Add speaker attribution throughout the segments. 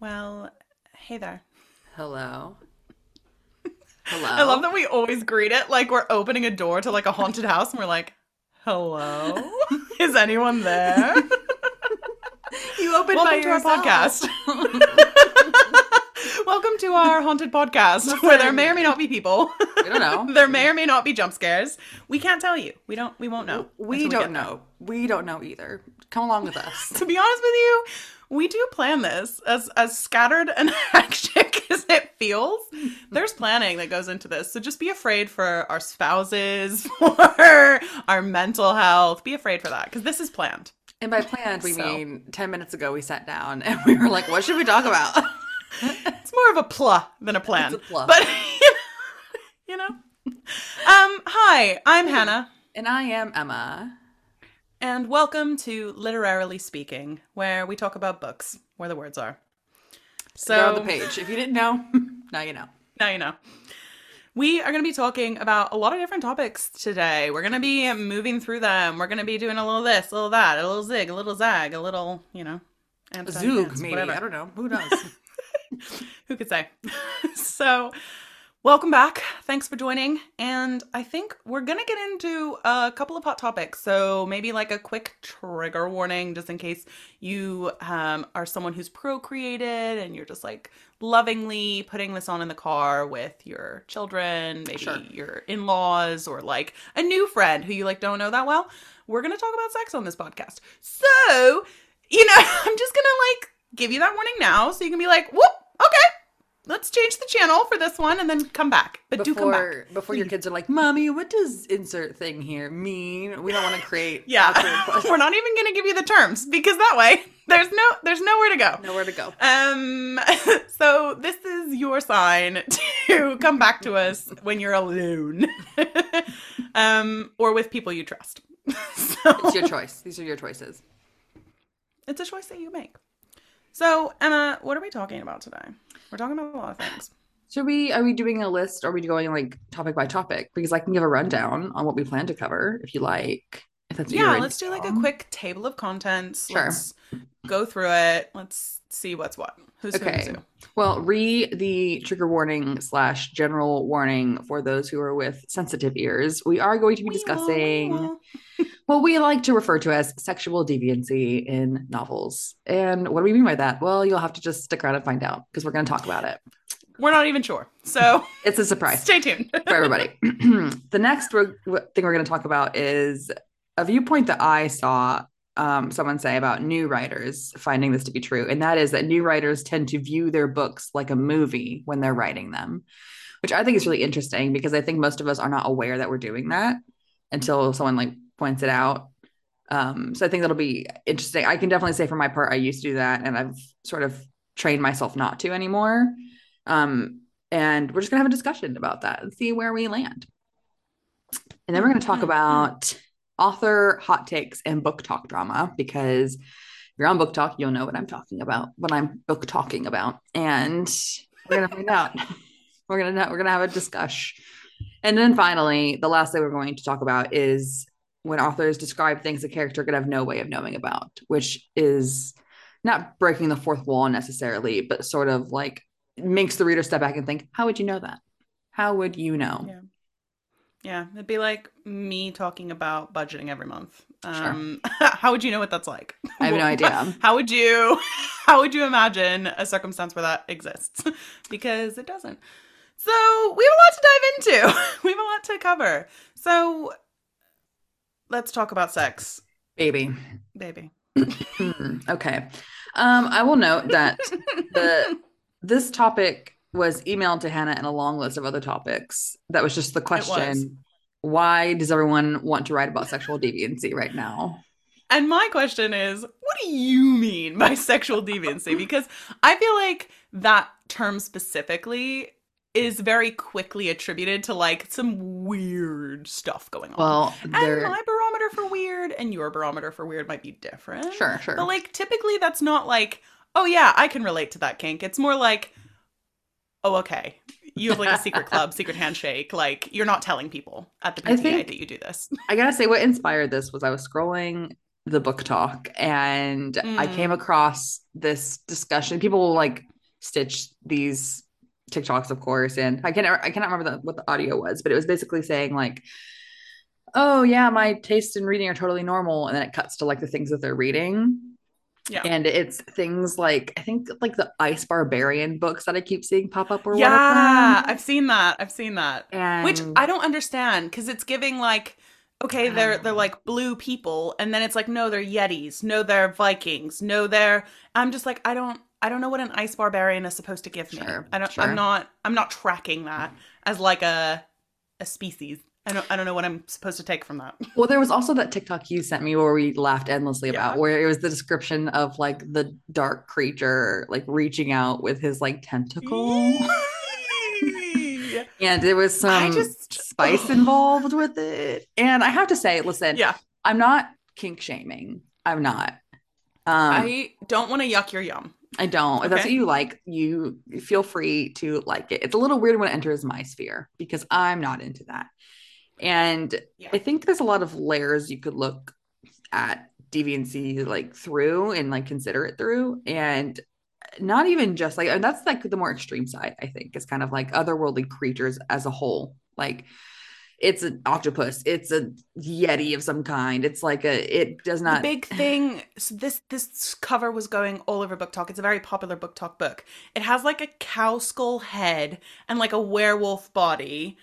Speaker 1: Well, hey there.
Speaker 2: Hello. Hello.
Speaker 1: I love that we always greet it like we're opening a door to like a haunted house and we're like, hello? Is anyone there?
Speaker 2: you opened
Speaker 1: Welcome to our podcast. Welcome to our haunted podcast where there may or may not be people.
Speaker 2: we don't know.
Speaker 1: there may or may not be jump scares. We can't tell you. We don't we won't know.
Speaker 2: We don't
Speaker 1: there.
Speaker 2: know. We don't know either. Come along with us.
Speaker 1: to be honest with you, we do plan this as as scattered and hectic as it feels. There's planning that goes into this, so just be afraid for our spouses, for our mental health. Be afraid for that because this is planned.
Speaker 2: And by planned, we
Speaker 1: So.
Speaker 2: mean 10 minutes ago we sat down and we were like, what should we talk about?
Speaker 1: It's more of a pla than a plan,
Speaker 2: It's a
Speaker 1: but you know. Um, hi, I'm Hanah,
Speaker 2: and I am Emma.
Speaker 1: And welcome to Literarily Speaking, where we talk about books, where the words are.
Speaker 2: So, on the page. If you didn't know, now you know.
Speaker 1: Now you know. We are going to be talking about a lot of different topics today. We're going to be moving through them. We're going to be doing a little this, a little that, a little zig, a little zag, a little, you know, and
Speaker 2: Zoog, maybe. I don't know. Who knows?
Speaker 1: Who could say? so, welcome back. Thanks for joining. And I think we're going to get into a couple of hot topics. So, maybe like a quick trigger warning, just in case you um, are someone who's procreated and you're just like lovingly putting this on in the car with your children, maybe
Speaker 2: Sure.
Speaker 1: your in laws, or like a new friend who you like don't know that well. We're going to talk about sex on this podcast. So, you know, I'm just going to like give you that warning now so you can be like, whoop, okay, let's change the channel for this one and then come back. But do come back.
Speaker 2: before, before your kids are like, Mommy, what does insert thing here mean? We don't want to create
Speaker 1: Yeah, we're not even going to give you the terms because that way there's no there's nowhere to go.
Speaker 2: nowhere to go.
Speaker 1: Um, so this is your sign to come back to us when you're alone, um, or with people you trust. so
Speaker 2: It's your choice. These are your choices.
Speaker 1: it's a choice that you make. So Emma, what are we talking about today? We're talking about a lot of things.
Speaker 2: Should we are we doing a list or are we going like topic by topic? Because I can give a rundown on what we plan to cover if you like. If that's
Speaker 1: Yeah, let's do like a quick table of contents.
Speaker 2: Sure.
Speaker 1: Let's go through it. Let's see what's what. Who's
Speaker 2: Okay.
Speaker 1: who.
Speaker 2: Well, read the trigger warning slash general warning for those who are with sensitive ears. We are going to be
Speaker 1: We will, we
Speaker 2: discussing what we like to refer to as sexual deviancy in novels. And what do we mean by that? Well, you'll have to just stick around and find out because we're going to talk about it.
Speaker 1: We're not even sure. So
Speaker 2: It's a surprise.
Speaker 1: stay tuned.
Speaker 2: for everybody. the next thing we're going to talk about is a viewpoint that I saw um, someone say about new writers finding this to be true, and that is that new writers tend to view their books like a movie when they're writing them, which I think is really interesting because I think most of us are not aware that we're doing that until someone like points it out. Um, so I think that'll be interesting. I can definitely say for my part, I used to do that, and I've sort of trained myself not to anymore. Um, and we're just gonna have a discussion about that and see where we land. And then we're gonna talk
Speaker 1: Mhm.
Speaker 2: about author hot takes and BookTok drama because if you're on BookTok, you'll know what I'm talking about, what I'm book talking about, and we're gonna find out. We're gonna we're gonna have a discussion. And then finally, the last thing we're going to talk about is when authors describe things a character could have no way of knowing about, which is not breaking the fourth wall necessarily, but sort of like makes the reader step back and think, how would you know that? How would you know?
Speaker 1: Yeah. Yeah, it'd be like me talking about budgeting every month. Um, how would you know what that's like?
Speaker 2: I have no idea.
Speaker 1: How would you how would you imagine a circumstance where that exists? because it doesn't. So we have a lot to dive into. we have a lot to cover. So let's talk about sex,
Speaker 2: Baby.
Speaker 1: baby.
Speaker 2: Okay. Um, I will note that the this topic was emailed to Hanah and a long list of other topics. That was just the question. Why does everyone want to write about sexual deviancy right now?
Speaker 1: And my question is, what do you mean by sexual deviancy? Because I feel like that term specifically is very quickly attributed to like some weird stuff going on.
Speaker 2: Well,
Speaker 1: and my barometer for weird and your barometer for weird might be different.
Speaker 2: sure, sure.
Speaker 1: But like typically that's not like, oh yeah, I can relate to that kink. It's more like, oh okay. You have like a secret club, secret handshake. Like you're not telling people at the
Speaker 2: I
Speaker 1: PTA
Speaker 2: think-
Speaker 1: that you do this.
Speaker 2: I gotta say, what inspired this was I was scrolling the BookTok and I
Speaker 1: Mm.
Speaker 2: came across this discussion. People will like stitch these TikToks, of course, and I can't I cannot remember the, what the audio was, but it was basically saying like, "Oh yeah, my tastes in reading are totally normal," and then it cuts to like the things that they're reading,
Speaker 1: Yeah.
Speaker 2: and it's things like I think like the Ice Barbarian books that I keep seeing pop up or
Speaker 1: Yeah. I've seen that. I've seen that.
Speaker 2: and
Speaker 1: Which I don't understand because it's giving like okay, they're they're like blue people, and then it's like no, they're Yetis, no, they're Vikings, no, they're. I'm just like I don't I don't know what an ice barbarian is supposed to give me.
Speaker 2: Sure,
Speaker 1: I don't.
Speaker 2: sure.
Speaker 1: I'm not. I'm not tracking that mm. as like a a species. I don't. I don't know what I'm supposed to take from that.
Speaker 2: Well, there was also that TikTok you sent me where we laughed endlessly about, where it was the description of like the dark creature like reaching out with his like tentacle. and there was some
Speaker 1: just-
Speaker 2: spice involved with it. And I have to say, listen,
Speaker 1: yeah,
Speaker 2: I'm not kink shaming. I'm not. Um, I,
Speaker 1: I don't want to yuck your yum.
Speaker 2: I don't. If that's what you like, you feel free to like it. It's a little weird when it enters my sphere because I'm not into that. And
Speaker 1: Yeah.
Speaker 2: I think there's a lot of layers you could look at deviancy like through and like consider it through. And not even just like, and that's like the more extreme side, I think, is kind of like otherworldly creatures as a whole. Like it's an octopus, it's a yeti of some kind. It's like a, it does not.
Speaker 1: the big thing so this this cover was going all over BookTok it's a very popular BookTok book it has like a cow skull head and like a werewolf body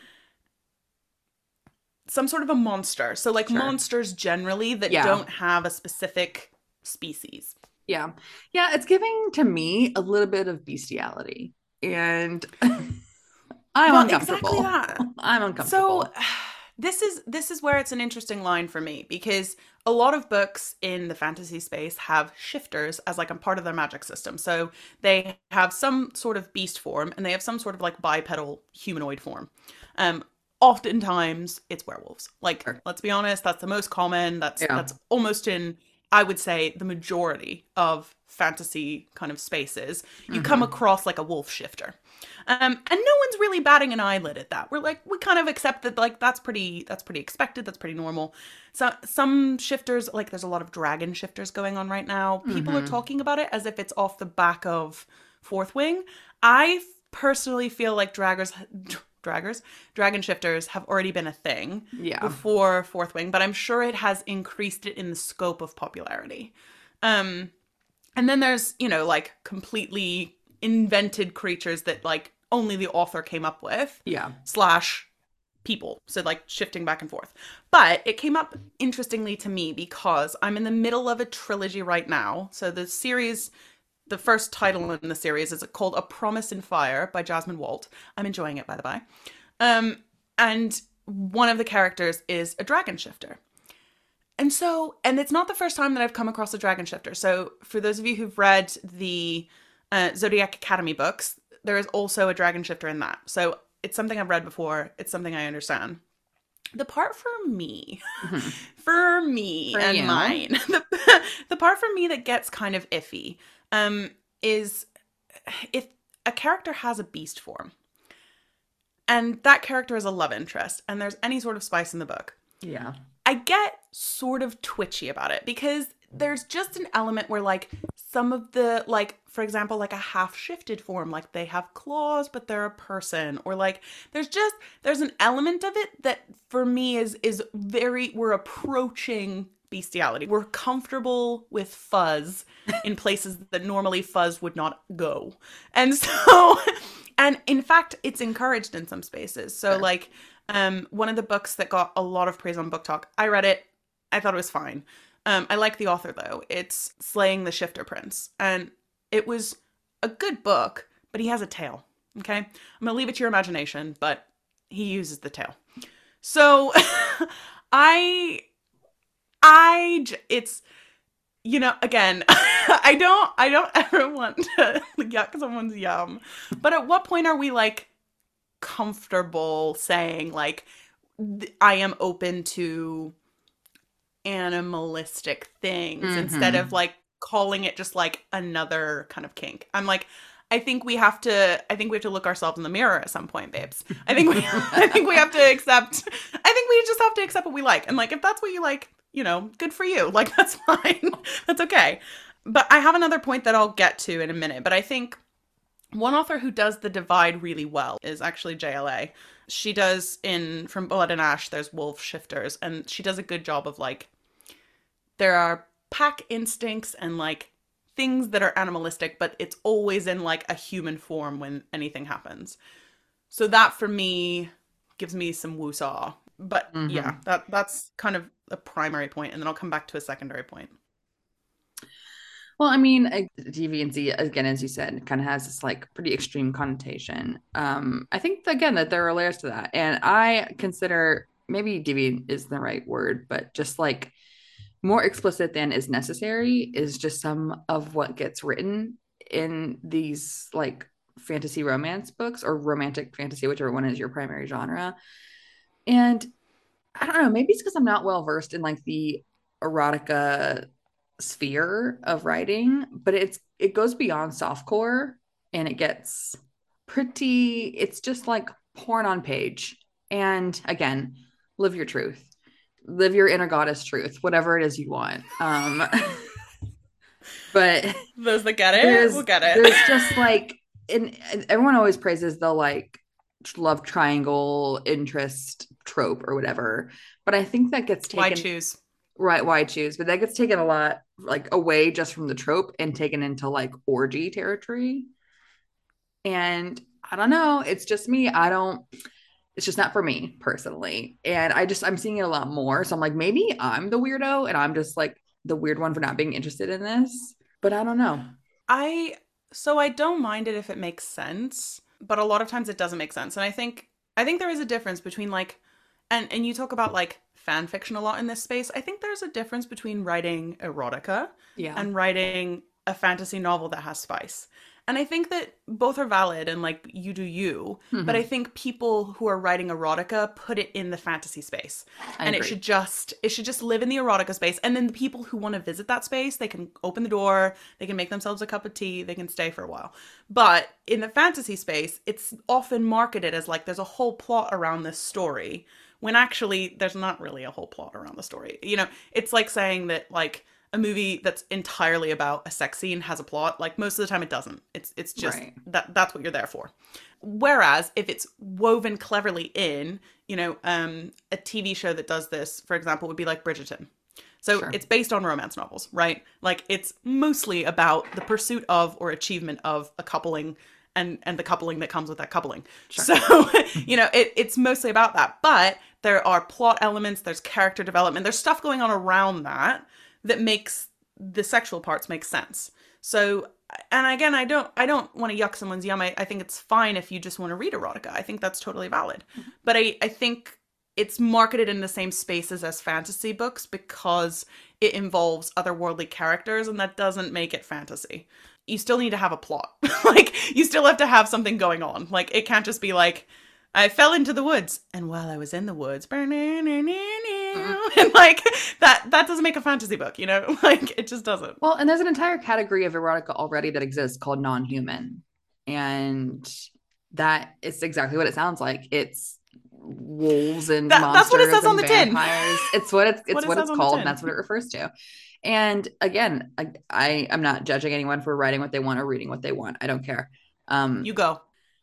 Speaker 1: some sort of a monster so like
Speaker 2: Sure.
Speaker 1: monsters generally that
Speaker 2: Yeah.
Speaker 1: don't have a specific species
Speaker 2: Yeah. Yeah. It's giving to me a little bit of bestiality. And I'm
Speaker 1: Well,
Speaker 2: uncomfortable.
Speaker 1: exactly that.
Speaker 2: I'm uncomfortable.
Speaker 1: So this is this is where it's an interesting line for me because a lot of books in the fantasy space have shifters as like a part of their magic system. So they have some sort of beast form and they have some sort of like bipedal humanoid form. Um oftentimes it's werewolves. Like let's be honest, that's the most common. That's
Speaker 2: Yeah.
Speaker 1: that's almost in I would say the majority of fantasy kind of spaces. You come
Speaker 2: Mhm.
Speaker 1: across like a wolf shifter. Um, and no one's really batting an eyelid at that. We're like, we kind of accept that, like that's pretty, that's pretty expected. That's pretty normal. So some shifters, like there's a lot of dragon shifters going on right now. People are
Speaker 2: Mhm.
Speaker 1: talking about it as if it's off the back of Fourth Wing. I personally feel like draggers, draggers, dragon shifters have already been a thing
Speaker 2: yeah.
Speaker 1: before Fourth Wing, but I'm sure it has increased it in the scope of popularity. Um, and then there's you know like completely invented creatures that like only the author came up with
Speaker 2: Yeah.
Speaker 1: slash people so like shifting back and forth but it came up interestingly to me because i'm in the middle of a trilogy right now so the series the first title in the series is called a promise in fire by jasmine walt. I'm enjoying it by the by. Um and one of the characters is a dragon shifter. And so and it's not the first time that i've come across a dragon shifter. So for those of you who've read the uh, zodiac academy books there is also a dragon shifter in that. So it's something i've read before. It's something i understand. The part for me
Speaker 2: Mhm.
Speaker 1: for me
Speaker 2: For
Speaker 1: and
Speaker 2: you.
Speaker 1: mine the, the part for me that gets kind of iffy um is if a character has a beast form and that character is a love interest and there's any sort of spice in the book
Speaker 2: Yeah.
Speaker 1: I get sort of twitchy about it because there's just an element where like some of the like for example like a half shifted form like they have claws but they're a person or like there's just there's an element of it that for me is is very we're approaching bestiality. We're comfortable with fuzz in places that normally fuzz would not go. And so and in fact it's encouraged in some spaces. So
Speaker 2: Sure.
Speaker 1: like um one of the books that got a lot of praise on BookTok i read it i thought it was fine. Um i like the author though. It's slaying the shifter prince. And it was a good book but he has a tail okay? I'm gonna leave it to your imagination but he uses the tail. So i i j- it's you know again i don't i don't ever want to yuck someone's yum but at what point are we like comfortable saying like th- i am open to animalistic things instead
Speaker 2: Mhm.
Speaker 1: of like calling it just like another kind of kink? I'm like i think we have to i think we have to look ourselves in the mirror at some point babes. I think we i think we have to accept i think we just have to accept what we like. And like if that's what you like you know, good for you. Like that's fine. that's okay. But I have another point that I'll get to in a minute, but I think one author who does the divide really well is actually JLA. She does in From Blood and Ash, there's wolf shifters, and she does a good job of like, there are pack instincts and like things that are animalistic, but it's always in like a human form when anything happens. So that for me gives me some woosah. But
Speaker 2: Mhm.
Speaker 1: yeah, that that's kind of a primary point, and then I'll come back to a secondary point.
Speaker 2: Well, I mean, deviancy, again, as you said, kind of has this like pretty extreme connotation. Um, I think again that there are layers to that, and I consider maybe deviant is the right word, but just like more explicit than is necessary is just some of what gets written in these like fantasy romance books or romantic fantasy, whichever one is your primary genre. And I don't know, maybe it's because I'm not well versed in like the erotica sphere of writing, but it's it goes beyond softcore and it gets pretty it's just like porn on page. And again, live your truth. Live your inner goddess truth, whatever it is you want. Um but
Speaker 1: Those that get it will get it.
Speaker 2: there's just like and everyone always praises the like love triangle interest trope or whatever. But i think that gets
Speaker 1: Why
Speaker 2: taken
Speaker 1: choose?
Speaker 2: right why choose? But that gets taken a lot like away just from the trope and taken into like orgy territory. And i don't know it's just me i don't it's just not for me personally. And i just i'm seeing it a lot more. So i'm like maybe i'm the weirdo and i'm just like the weird one for not being interested in this but i don't know.
Speaker 1: I so I don't mind it if it makes sense, but a lot of times it doesn't make sense. And I think I think there is a difference between like and and you talk about like fan fiction a lot in this space. I think there's a difference between writing erotica
Speaker 2: yeah
Speaker 1: and writing a fantasy novel that has spice. And I think that both are valid and like you do you, but I mm-hmm. think people who are writing erotica put it in the fantasy space.
Speaker 2: I
Speaker 1: and it should just it should just live in the erotica space and then the people who want to visit that space, they can open the door, they can make themselves a cup of tea, they can stay for a while. But in the fantasy space, it's often marketed as like there's a whole plot around this story when actually there's not really a whole plot around the story. You know, it's like saying that like a movie that's entirely about a sex scene has a plot. Like most of the time it doesn't. It's it's just
Speaker 2: Right.
Speaker 1: that that's what you're there for. Whereas if it's woven cleverly in, you know, um a TV show that does this, for example, would be like Bridgerton. So
Speaker 2: Sure.
Speaker 1: it's based on romance novels, right? Like it's mostly about the pursuit of or achievement of a coupling and and the coupling that comes with that coupling. So, you know, it, it's mostly about that. But there are plot elements, there's character development, there's stuff going on around that that makes the sexual parts make sense. So and again, I don't I don't want to yuck someone's yum. I, I think it's fine if you just want to read erotica. I think that's totally valid. Mm-hmm. But I, I think it's marketed in the same spaces as fantasy books because it involves otherworldly characters and that doesn't make it fantasy. You still need to have a plot. like you still have to have something going on. Like it can't just be like I fell into the woods and while I was in the woods and like that that doesn't make a fantasy book, you know? Like it just doesn't.
Speaker 2: Well, and there's an entire category of erotica already that exists called non-human. And that is exactly what it sounds like. It's wolves and
Speaker 1: That-
Speaker 2: monsters
Speaker 1: that's what it says on the tin.
Speaker 2: vampires. It's what it's it's
Speaker 1: What
Speaker 2: what,
Speaker 1: it
Speaker 2: it's
Speaker 1: says on the
Speaker 2: called, and that's what it refers to. And again, I, I am not judging anyone for writing what they want or reading what they want. I don't care. Um,
Speaker 1: You go.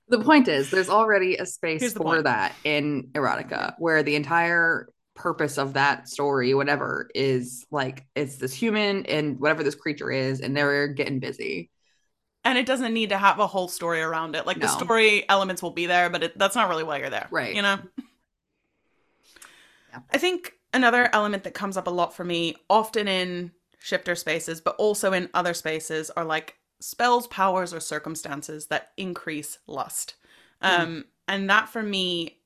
Speaker 2: the point is there's already a space for
Speaker 1: point.
Speaker 2: that in erotica where the entire purpose of that story whatever is like it's this human and whatever this creature is and they're getting busy
Speaker 1: and it doesn't need to have a whole story around it. Like the story elements will be there, but it, that's not really why you're there,
Speaker 2: Right.
Speaker 1: You know.
Speaker 2: Yeah.
Speaker 1: I think another element that comes up a lot for me, often in shifter spaces, but also in other spaces, are like spells, powers, or circumstances that increase lust. Um, and that for me,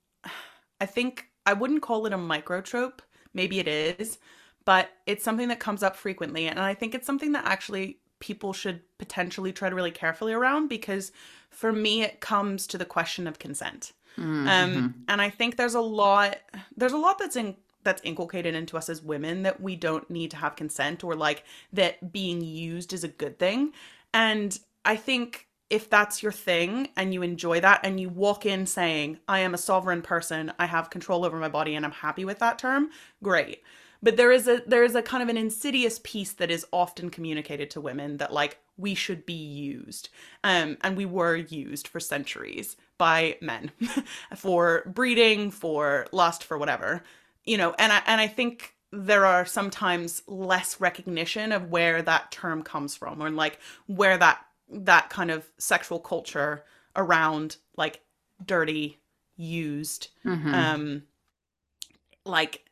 Speaker 1: I think I wouldn't call it a microtrope. Maybe it is, but it's something that comes up frequently, and I think it's something that actually people should potentially tread really carefully around because for me it comes to the question of consent
Speaker 2: Mhm.
Speaker 1: um and i think there's a lot there's a lot that's in that's inculcated into us as women that we don't need to have consent or like that being used is a good thing and i think if that's your thing and you enjoy that and you walk in saying i am a sovereign person i have control over my body and i'm happy with that term great. But there is a there is a kind of an insidious piece that is often communicated to women that like we should be used um and we were used for centuries by men for breeding for lust for whatever you know and i and i think there are sometimes less recognition of where that term comes from or like where that that kind of sexual culture around like dirty used
Speaker 2: Mhm.
Speaker 1: um like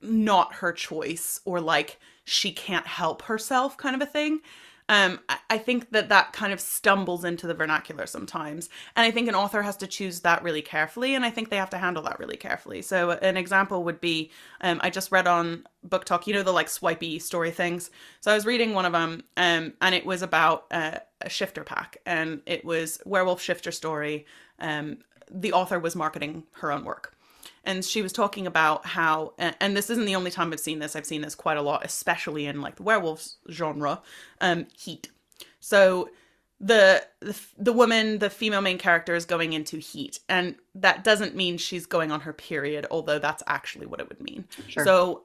Speaker 1: not her choice or like she can't help herself kind of a thing. Um I, I think that that kind of stumbles into the vernacular sometimes. And i think an author has to choose that really carefully and i think they have to handle that really carefully. So an example would be um i just read on BookTok you know the like swipey story things? So i was reading one of them um and it was about uh, a shifter pack and it was werewolf shifter story. Um the author was marketing her own work. And she was talking about how and this isn't the only time i've seen this i've seen this quite a lot especially in like the werewolves genre um heat. So the the, the woman the female main character is going into heat and that doesn't mean she's going on her period although that's actually what it would mean.
Speaker 2: Sure.
Speaker 1: so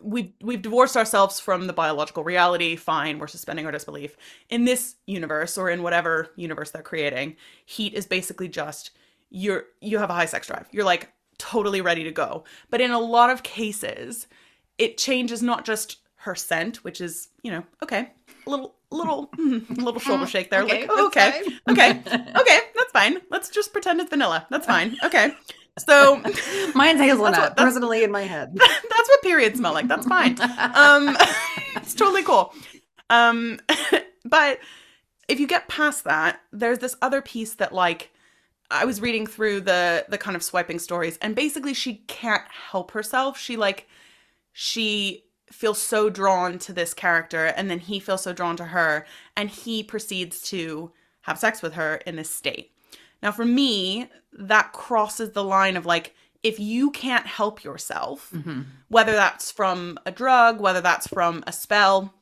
Speaker 1: we've we've divorced ourselves from the biological reality. Fine, we're suspending our disbelief. In this universe or in whatever universe they're creating, heat is basically just you're you have a high sex drive. You're like totally ready to go. But in a lot of cases, it changes not just her scent, which is you know okay, a little little little mm-hmm. shoulder shake there. like oh, okay, okay, okay, that's fine. Let's just pretend it's vanilla. That's fine. Okay. So
Speaker 2: Mine's hazelnut,
Speaker 1: what-
Speaker 2: personally in my head.
Speaker 1: that's what periods smell like. That's fine. Um, it's totally cool. Um, but if you get past that, there's this other piece that like I was reading through the the kind of swiping stories, and basically she can't help herself. She like she feels so drawn to this character, and then he feels so drawn to her, and he proceeds to have sex with her in this state. Now, for me, that crosses the line of like, if you can't help yourself,
Speaker 2: Mhm.
Speaker 1: whether that's from a drug, whether that's from a spell.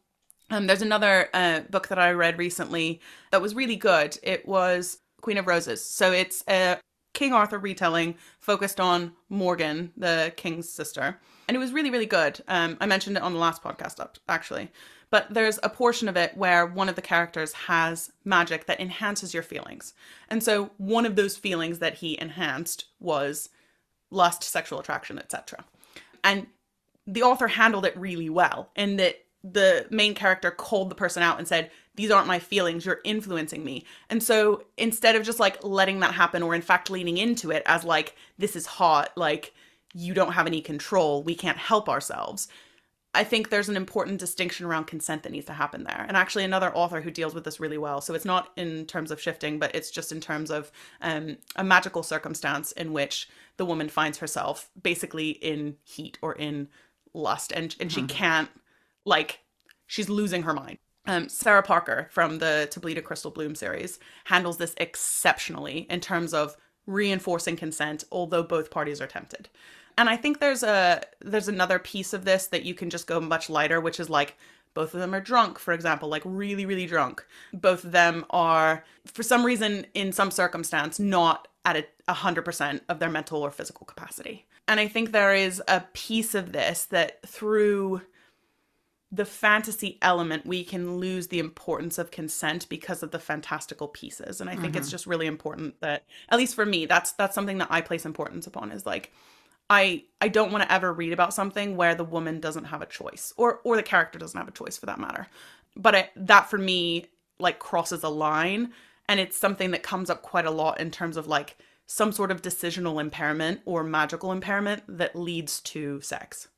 Speaker 1: Um, there's another uh, book that I read recently that was really good. It was Queen of Roses. So it's a King Arthur retelling focused on Morgan, the king's sister. And it was really, really good. Um, I mentioned it on the last podcast, up- actually. But there's a portion of it where one of the characters has magic that enhances your feelings. And so one of those feelings that he enhanced was lust, sexual attraction, etc. And the author handled it really well in that the main character called the person out and said, These aren't my feelings, you're influencing me. And so instead of just like letting that happen, or in fact leaning into it as like, This is hot, like, you don't have any control, we can't help ourselves. I think there's an important distinction around consent that needs to happen there. And actually, another author who deals with this really well. So it's not in terms of shifting, but it's just in terms of um, a magical circumstance in which the woman finds herself basically in heat or in lust, and and she
Speaker 2: Mhm.
Speaker 1: can't like she's losing her mind. Um, Sarah Parker from the To Bleed a Crystal Bloom series handles this exceptionally in terms of reinforcing consent, although both parties are tempted. And I think there's a there's another piece of this that you can just go much lighter, which is like both of them are drunk, for example, like really, really drunk. Both of them are, for some reason, in some circumstance, not at a a hundred percent of their mental or physical capacity. And I think there is a piece of this that through the fantasy element, we can lose the importance of consent because of the fantastical pieces. And I think it's mm-hmm. just really important that, at least for me, that's that's something that I place importance upon. Is like, I I don't want to ever read about something where the woman doesn't have a choice, or or the character doesn't have a choice for that matter. But I, that for me like crosses a line, and it's something that comes up quite a lot in terms of like some sort of decisional impairment or magical impairment that leads to sex.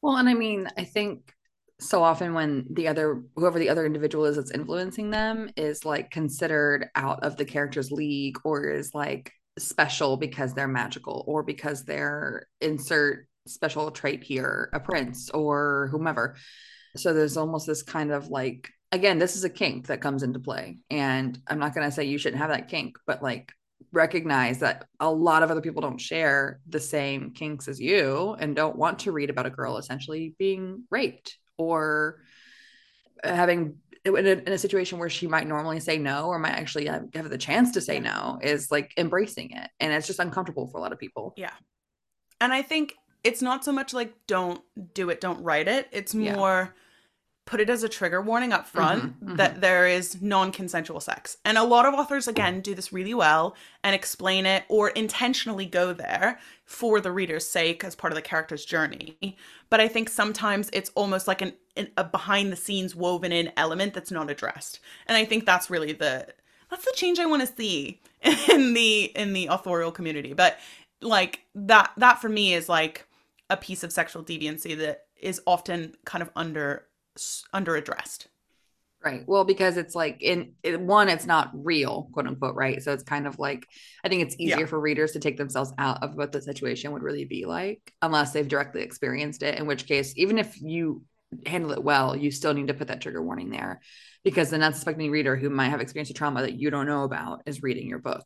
Speaker 2: Well, and I mean, I think so often when the other whoever the other individual is that's influencing them is like considered out of the character's league or is like special because they're magical or because they're insert special trait here, a prince or whomever. So there's almost this kind of like again, this is a kink that comes into play. And I'm not going to say you shouldn't have that kink, but like recognize that a lot of other people don't share the same kinks as you and don't want to read about a girl essentially being raped or having in a, in a situation where she might normally say no or might actually um, have, have the chance to say no is like embracing it and it's just uncomfortable for a lot of people
Speaker 1: Yeah. And I think it's not so much like don't do it, don't write it. It's more put it as a trigger warning up front
Speaker 2: Mhm, mhm.
Speaker 1: that there is non-consensual sex. And a lot of authors again do this really well and explain it or intentionally go there for the reader's sake as part of the character's journey. But I think sometimes it's almost like an, an a behind the scenes woven in element that's not addressed. And I think that's really the that's the change I want to see in the in the authorial community. But like that that for me is like a piece of sexual deviancy that is often kind of under under addressed.
Speaker 2: Right. Well, because it's like in it, one, it's not real, quote unquote, right? So it's kind of like I think it's easier
Speaker 1: Yeah.
Speaker 2: for readers to take themselves out of what the situation would really be like, unless they've directly experienced it. In which case, even if you handle it well, you still need to put that trigger warning there, because the unsuspecting reader who might have experienced a trauma that you don't know about is reading your book.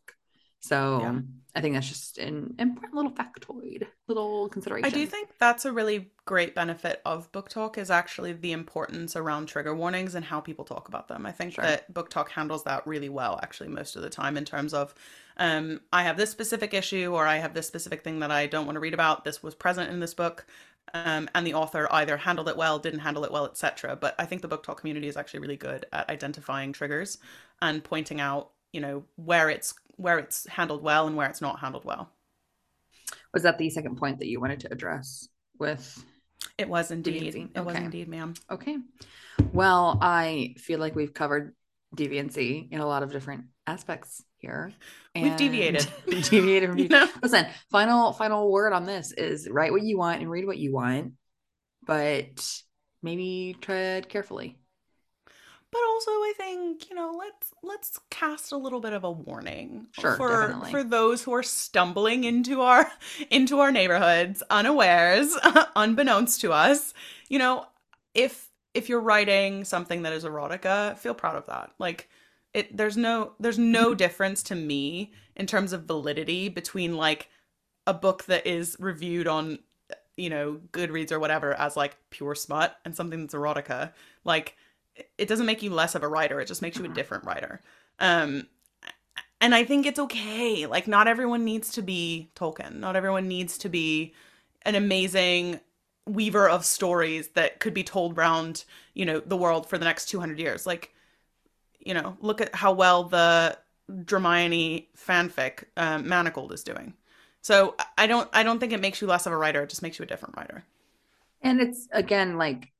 Speaker 2: So
Speaker 1: Yeah.
Speaker 2: I think that's just an important little factoid, little consideration.
Speaker 1: I do think that's a really great benefit of BookTok is actually the importance around trigger warnings and how people talk about them. I think
Speaker 2: Sure.
Speaker 1: that BookTok handles that really well actually most of the time in terms of um I have this specific issue or I have this specific thing that I don't want to read about. This was present in this book. Um, and the author either handled it well, didn't handle it well, etc. But I think the BookTok community is actually really good at identifying triggers and pointing out, you know, where it's where it's handled well and where it's not handled well.
Speaker 2: Was that the second point that you wanted to address with
Speaker 1: It was indeed.
Speaker 2: Deviancy.
Speaker 1: It was indeed, ma'am.
Speaker 2: Okay. Well, I feel like we've covered deviancy in a lot of different aspects here.
Speaker 1: We've deviated.
Speaker 2: deviated from
Speaker 1: You know?
Speaker 2: Listen, final final word on this is write what you want and read what you want, but maybe tread carefully.
Speaker 1: But also, I think you know, let's let's cast a little bit of a warning
Speaker 2: Sure,
Speaker 1: for
Speaker 2: definitely.
Speaker 1: for those who are stumbling into our into our neighborhoods unawares, unbeknownst to us. You know, if if you're writing something that is erotica, feel proud of that. Like it, there's no there's no difference to me in terms of validity between like a book that is reviewed on you know Goodreads or whatever as like pure smut and something that's erotica. Like it doesn't make you less of a writer it just makes you a
Speaker 2: Mhm.
Speaker 1: different writer. Um and i think it's okay like not everyone needs to be tolkien not everyone needs to be an amazing weaver of stories that could be told round you know the world for the next 200 years. Like you know look at how well the Dramione fanfic um, manacled is doing. So i don't i don't think it makes you less of a writer it just makes you a different writer.
Speaker 2: And it's again like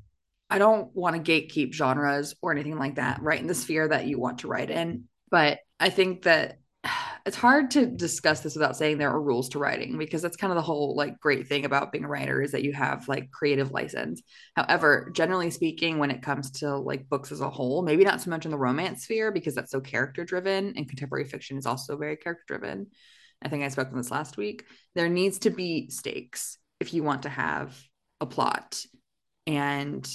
Speaker 2: I don't want to gatekeep genres or anything like that, right? In the sphere that you want to write in. But I think that it's hard to discuss this without saying there are rules to writing because that's kind of the whole like great thing about being a writer is that you have like creative license. However, generally speaking, when it comes to like books as a whole, maybe not so much in the romance sphere because that's so character driven and contemporary fiction is also very character driven. I think I spoke on this last week. There needs to be stakes if you want to have a plot. And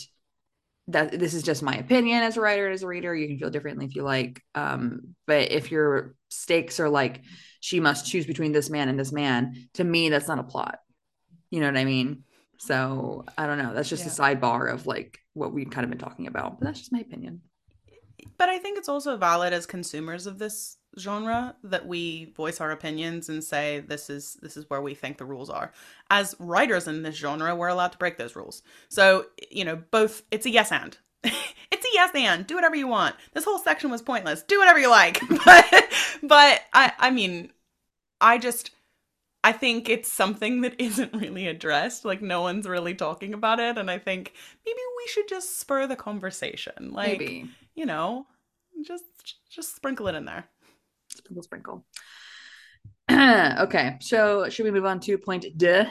Speaker 2: that this is just my opinion as a writer and as a reader. You can feel differently if you like. Um, but if your stakes are like she must choose between this man and this man, to me, that's not a plot. You know what I mean? So I don't know. That's just
Speaker 1: Yeah.
Speaker 2: a sidebar of like what we've kind of been talking about. But that's just my opinion.
Speaker 1: But I think it's also valid as consumers of this genre that we voice our opinions and say this is this is where we think the rules are. As writers in this genre, we're allowed to break those rules. So, you know, both it's a yes and. it's a yes and. Do whatever you want. This whole section was pointless. Do whatever you like. but but I I mean, I just I think it's something that isn't really addressed. Like no one's really talking about it and I think maybe we should just spur the conversation. Like
Speaker 2: Maybe
Speaker 1: you know, just just sprinkle it in there.
Speaker 2: Sprinkle, sprinkle. okay, so should we move on to point D?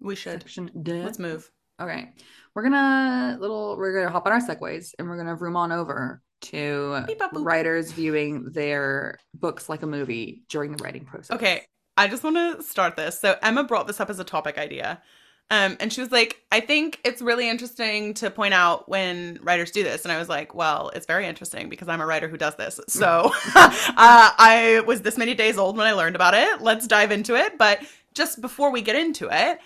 Speaker 1: We should.
Speaker 2: Section D.
Speaker 1: Let's move.
Speaker 2: Okay, we're gonna little. We're gonna hop on our segways and we're gonna room on over to
Speaker 1: Beep, bop, boop.
Speaker 2: writers viewing their books like a movie during the writing process.
Speaker 1: Okay, I just want to start this. So Emma brought this up as a topic idea. Um, and she was like, I think it's really interesting to point out when writers do this. And I was like, well, it's very interesting because I'm a writer who does this. So uh, I was this many days old when I learned about it. Let's dive into it. But just before we get into it,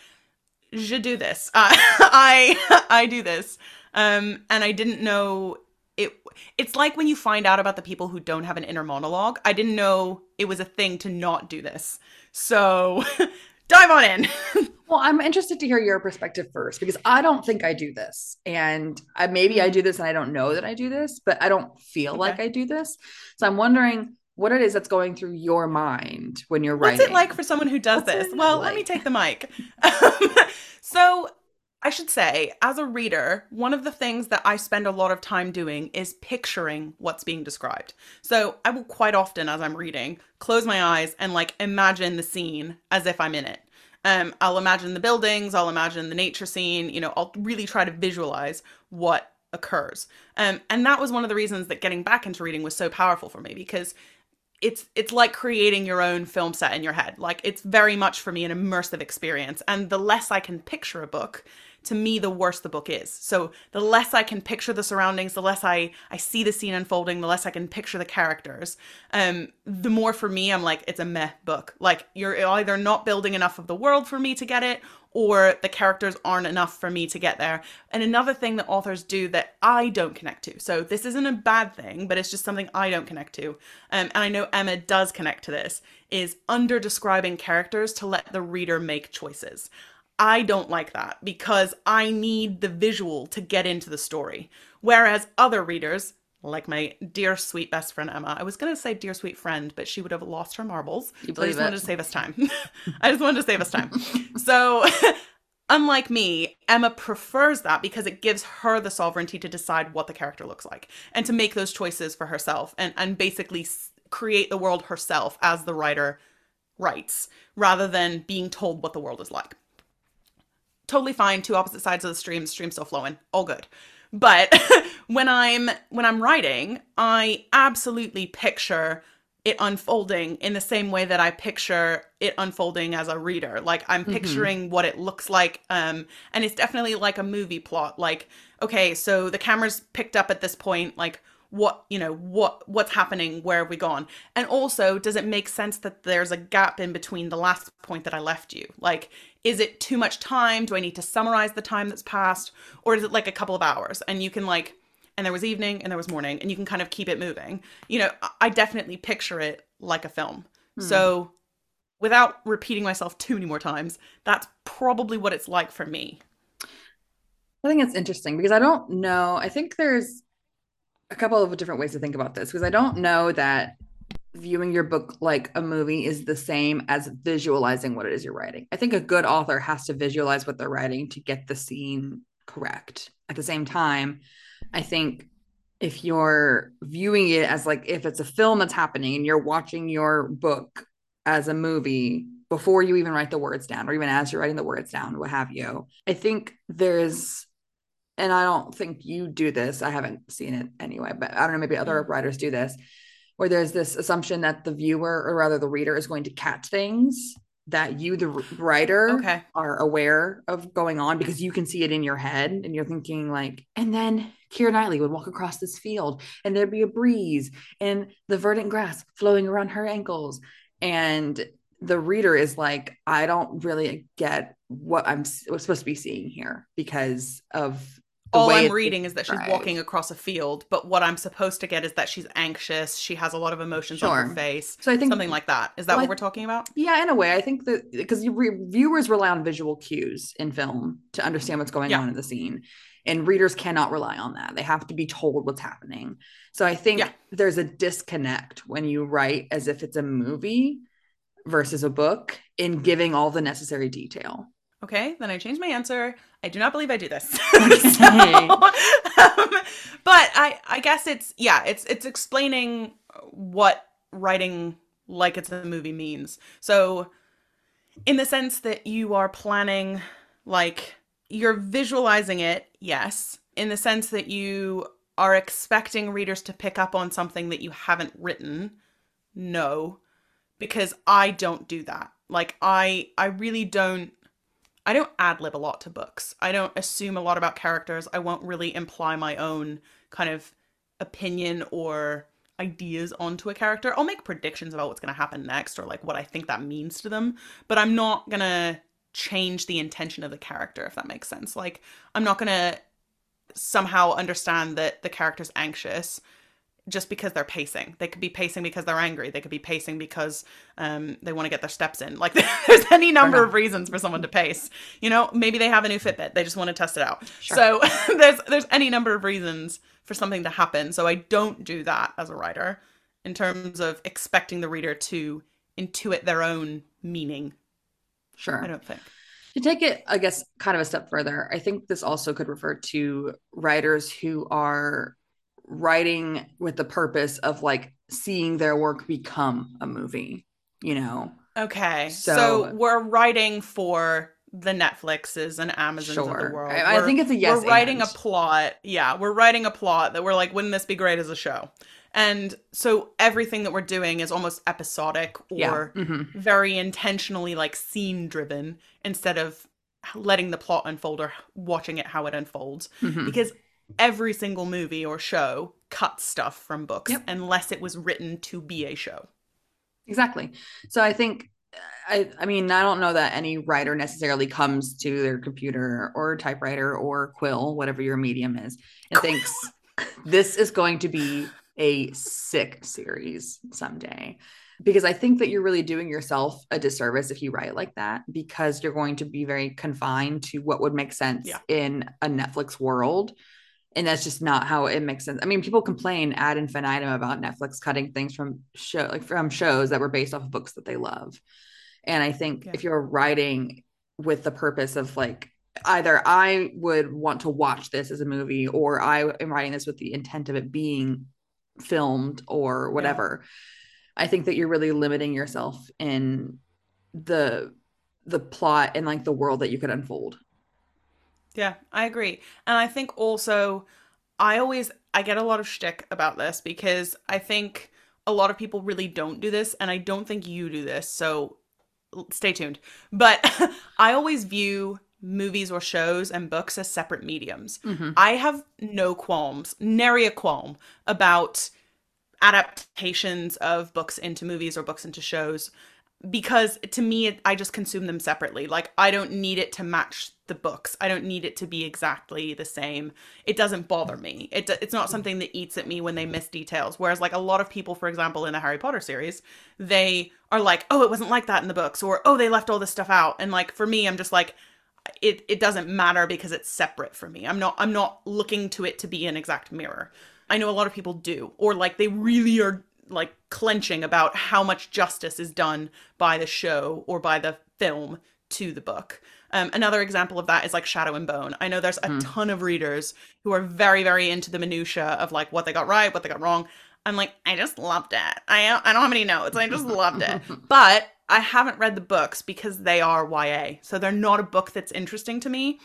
Speaker 1: je do this. Uh, I I do this. Um, and I didn't know it. It's like when you find out about the people who don't have an inner monologue. I didn't know it was a thing to not do this. So dive on in.
Speaker 2: well, I'm interested to hear your perspective first because I don't think I do this. And I, maybe I do this and I don't know that I do this, but I don't feel okay. like I do this. So I'm wondering what it is that's going through your mind when you're writing.
Speaker 1: What's it like for someone who does What's this? Well, like? let me take the mic. Um, so I should say, as a reader, one of the things that I spend a lot of time doing is picturing what's being described. So I will quite often, as I'm reading, close my eyes and like imagine the scene as if I'm in it. Um, I'll imagine the buildings, I'll imagine the nature scene, you know, I'll really try to visualize what occurs. Um, and that was one of the reasons that getting back into reading was so powerful for me because it's it's like creating your own film set in your head. Like it's very much for me an immersive experience. And the less I can picture a book, to me the worse the book is so the less i can picture the surroundings the less i i see the scene unfolding the less i can picture the characters um the more for me i'm like it's a meh book like you're either not building enough of the world for me to get it or the characters aren't enough for me to get there. And another thing that authors do that i don't connect to. So this isn't a bad thing but it's just something i don't connect to. Um, and i know emma does connect to this is under describing characters to let the reader make choices. I don't like that because I need the visual to get into the story. Whereas other readers, like my dear sweet best friend Emma, I was going to say dear sweet friend, but she would have lost her marbles. You so I just it. wanted to save us time. I just wanted to save us time. so, unlike me, Emma prefers that because it gives her the sovereignty to decide what the character looks like and to make those choices for herself and, and basically create the world herself as the writer writes rather than being told what the world is like totally fine two opposite sides of the stream stream still flowing all good but when i'm when i'm writing i absolutely picture it unfolding in the same way that i picture it unfolding as a reader like i'm mm-hmm. picturing mm-hmm. what it looks like um and it's definitely like a movie plot like okay so the camera's picked up at this point like what you know what what's happening where have we gone? And also does it make sense that there's a gap in between the last point that i left you? Like is it too much time? Do i need to summarize the time that's passed? Or is it like a couple of hours? And you can like and there was evening and there was morning and you can kind of keep it moving. You know i definitely picture it like a film. Hmm. so without repeating myself too many more times that's probably what it's like for me.
Speaker 2: I think it's interesting because i don't know. I think there's a couple of different ways to think about this because I don't know that viewing your book like a movie is the same as visualizing what it is you're writing. I think a good author has to visualize what they're writing to get the scene correct. At the same time, I think if you're viewing it as like if it's a film that's happening and you're watching your book as a movie before you even write the words down or even as you're writing the words down what have you i think there's and I don't think you do this. I haven't seen it anyway, but I don't know, maybe other mm. writers do this, where there's this assumption that the viewer or rather the reader is going to catch things that you, the writer, okay. are aware of going on because you can see it in your head and you're thinking, like, and then Keira Knightley would walk across this field and there'd be a breeze and the verdant grass flowing around her ankles. And the reader is like, I don't really get what I'm supposed to be seeing here because of
Speaker 1: all I'm reading is that she's walking across a field, but what I'm supposed to get is that she's anxious. She has a lot of emotions sure. on her face. So I think something like that. Is that well, what we're talking about?
Speaker 2: Yeah, in a way. I think that because re- viewers rely on visual cues in film to understand what's going yeah. on in the scene, and readers cannot rely on that. They have to be told what's happening. So I think yeah. there's a disconnect when you write as if it's a movie versus a book in giving all the necessary detail.
Speaker 1: Okay, then I changed my answer. I do not believe I do this. so, um, but I I guess it's yeah, it's it's explaining what writing like it's a movie means. So in the sense that you are planning like you're visualizing it, yes, in the sense that you are expecting readers to pick up on something that you haven't written. No, because I don't do that. Like I I really don't I don't ad lib a lot to books. I don't assume a lot about characters. I won't really imply my own kind of opinion or ideas onto a character. I'll make predictions about what's going to happen next or like what I think that means to them, but I'm not going to change the intention of the character if that makes sense. Like I'm not going to somehow understand that the character's anxious just because they're pacing. They could be pacing because they're angry. They could be pacing because um, they want to get their steps in. Like there's any number of reasons for someone to pace. You know, maybe they have a new Fitbit. They just want to test it out.
Speaker 2: Sure.
Speaker 1: So there's there's any number of reasons for something to happen. So I don't do that as a writer in terms of expecting the reader to intuit their own meaning.
Speaker 2: Sure.
Speaker 1: I don't think.
Speaker 2: To take it, I guess, kind of a step further, I think this also could refer to writers who are writing with the purpose of like seeing their work become a movie, you know?
Speaker 1: Okay. So,
Speaker 2: So-
Speaker 1: we're writing for the Netflixes and Amazons of the world.
Speaker 2: I- I think it's a yes
Speaker 1: We're writing
Speaker 2: and.
Speaker 1: a plot. Yeah, we're writing a plot that we're like, wouldn't this be great as a show? And so everything that we're doing is almost episodic
Speaker 2: Yeah.
Speaker 1: or
Speaker 2: Mhm.
Speaker 1: very intentionally like scene driven instead of letting the plot unfold or watching it how it unfolds
Speaker 2: Mhm.
Speaker 1: because every single movie or show cuts stuff from books
Speaker 2: Yep.
Speaker 1: unless it was written to be a show.
Speaker 2: Exactly. So I think uh, I I mean I don't know that any writer necessarily comes to their computer or typewriter or quill whatever your medium is and thinks this is going to be a sick series someday. Because I think that you're really doing yourself a disservice if you write like that because you're going to be very confined to what would make sense
Speaker 1: Yeah.
Speaker 2: in a Netflix world. And that's just not how it makes sense. I mean, people complain ad infinitum about Netflix cutting things from show like from shows that were based off of books that they love. And I think
Speaker 1: Yeah.
Speaker 2: if you're writing with the purpose of like either I would want to watch this as a movie or I am writing this with the intent of it being filmed or whatever. I think that you're really limiting yourself in the the plot and like the world that you could unfold.
Speaker 1: Yeah, I agree. And I think also I always I get a lot of shtick about this because I think a lot of people really don't do this, and I don't think you do this, so stay tuned. But I always view movies or shows and books as separate mediums. Mm-hmm. I have no qualms, nary a qualm about adaptations of books into movies or books into shows because to me i just consume them separately. Like i don't need it to match the books. I don't need it to be exactly the same. It doesn't bother me. It, it's not something that eats at me when they miss details. Whereas like a lot of people for example in the harry potter series they are like oh it wasn't like that in the books or oh they left all this stuff out. And like for me i'm just like it it doesn't matter because it's separate for me. I'm not i'm not looking to it to be an exact mirror. I know a lot of people do or like they really are like clenching about how much justice is done by the show or by the film to the book. Um, another example of that is like Shadow and Bone. I know there's a ton of readers who are very, very into the minutia of like what they got right, what they got wrong. I'm like, I just loved it. I I don't have any notes. I just loved it. But I haven't read the books because they are YA, so they're not a book that's interesting to me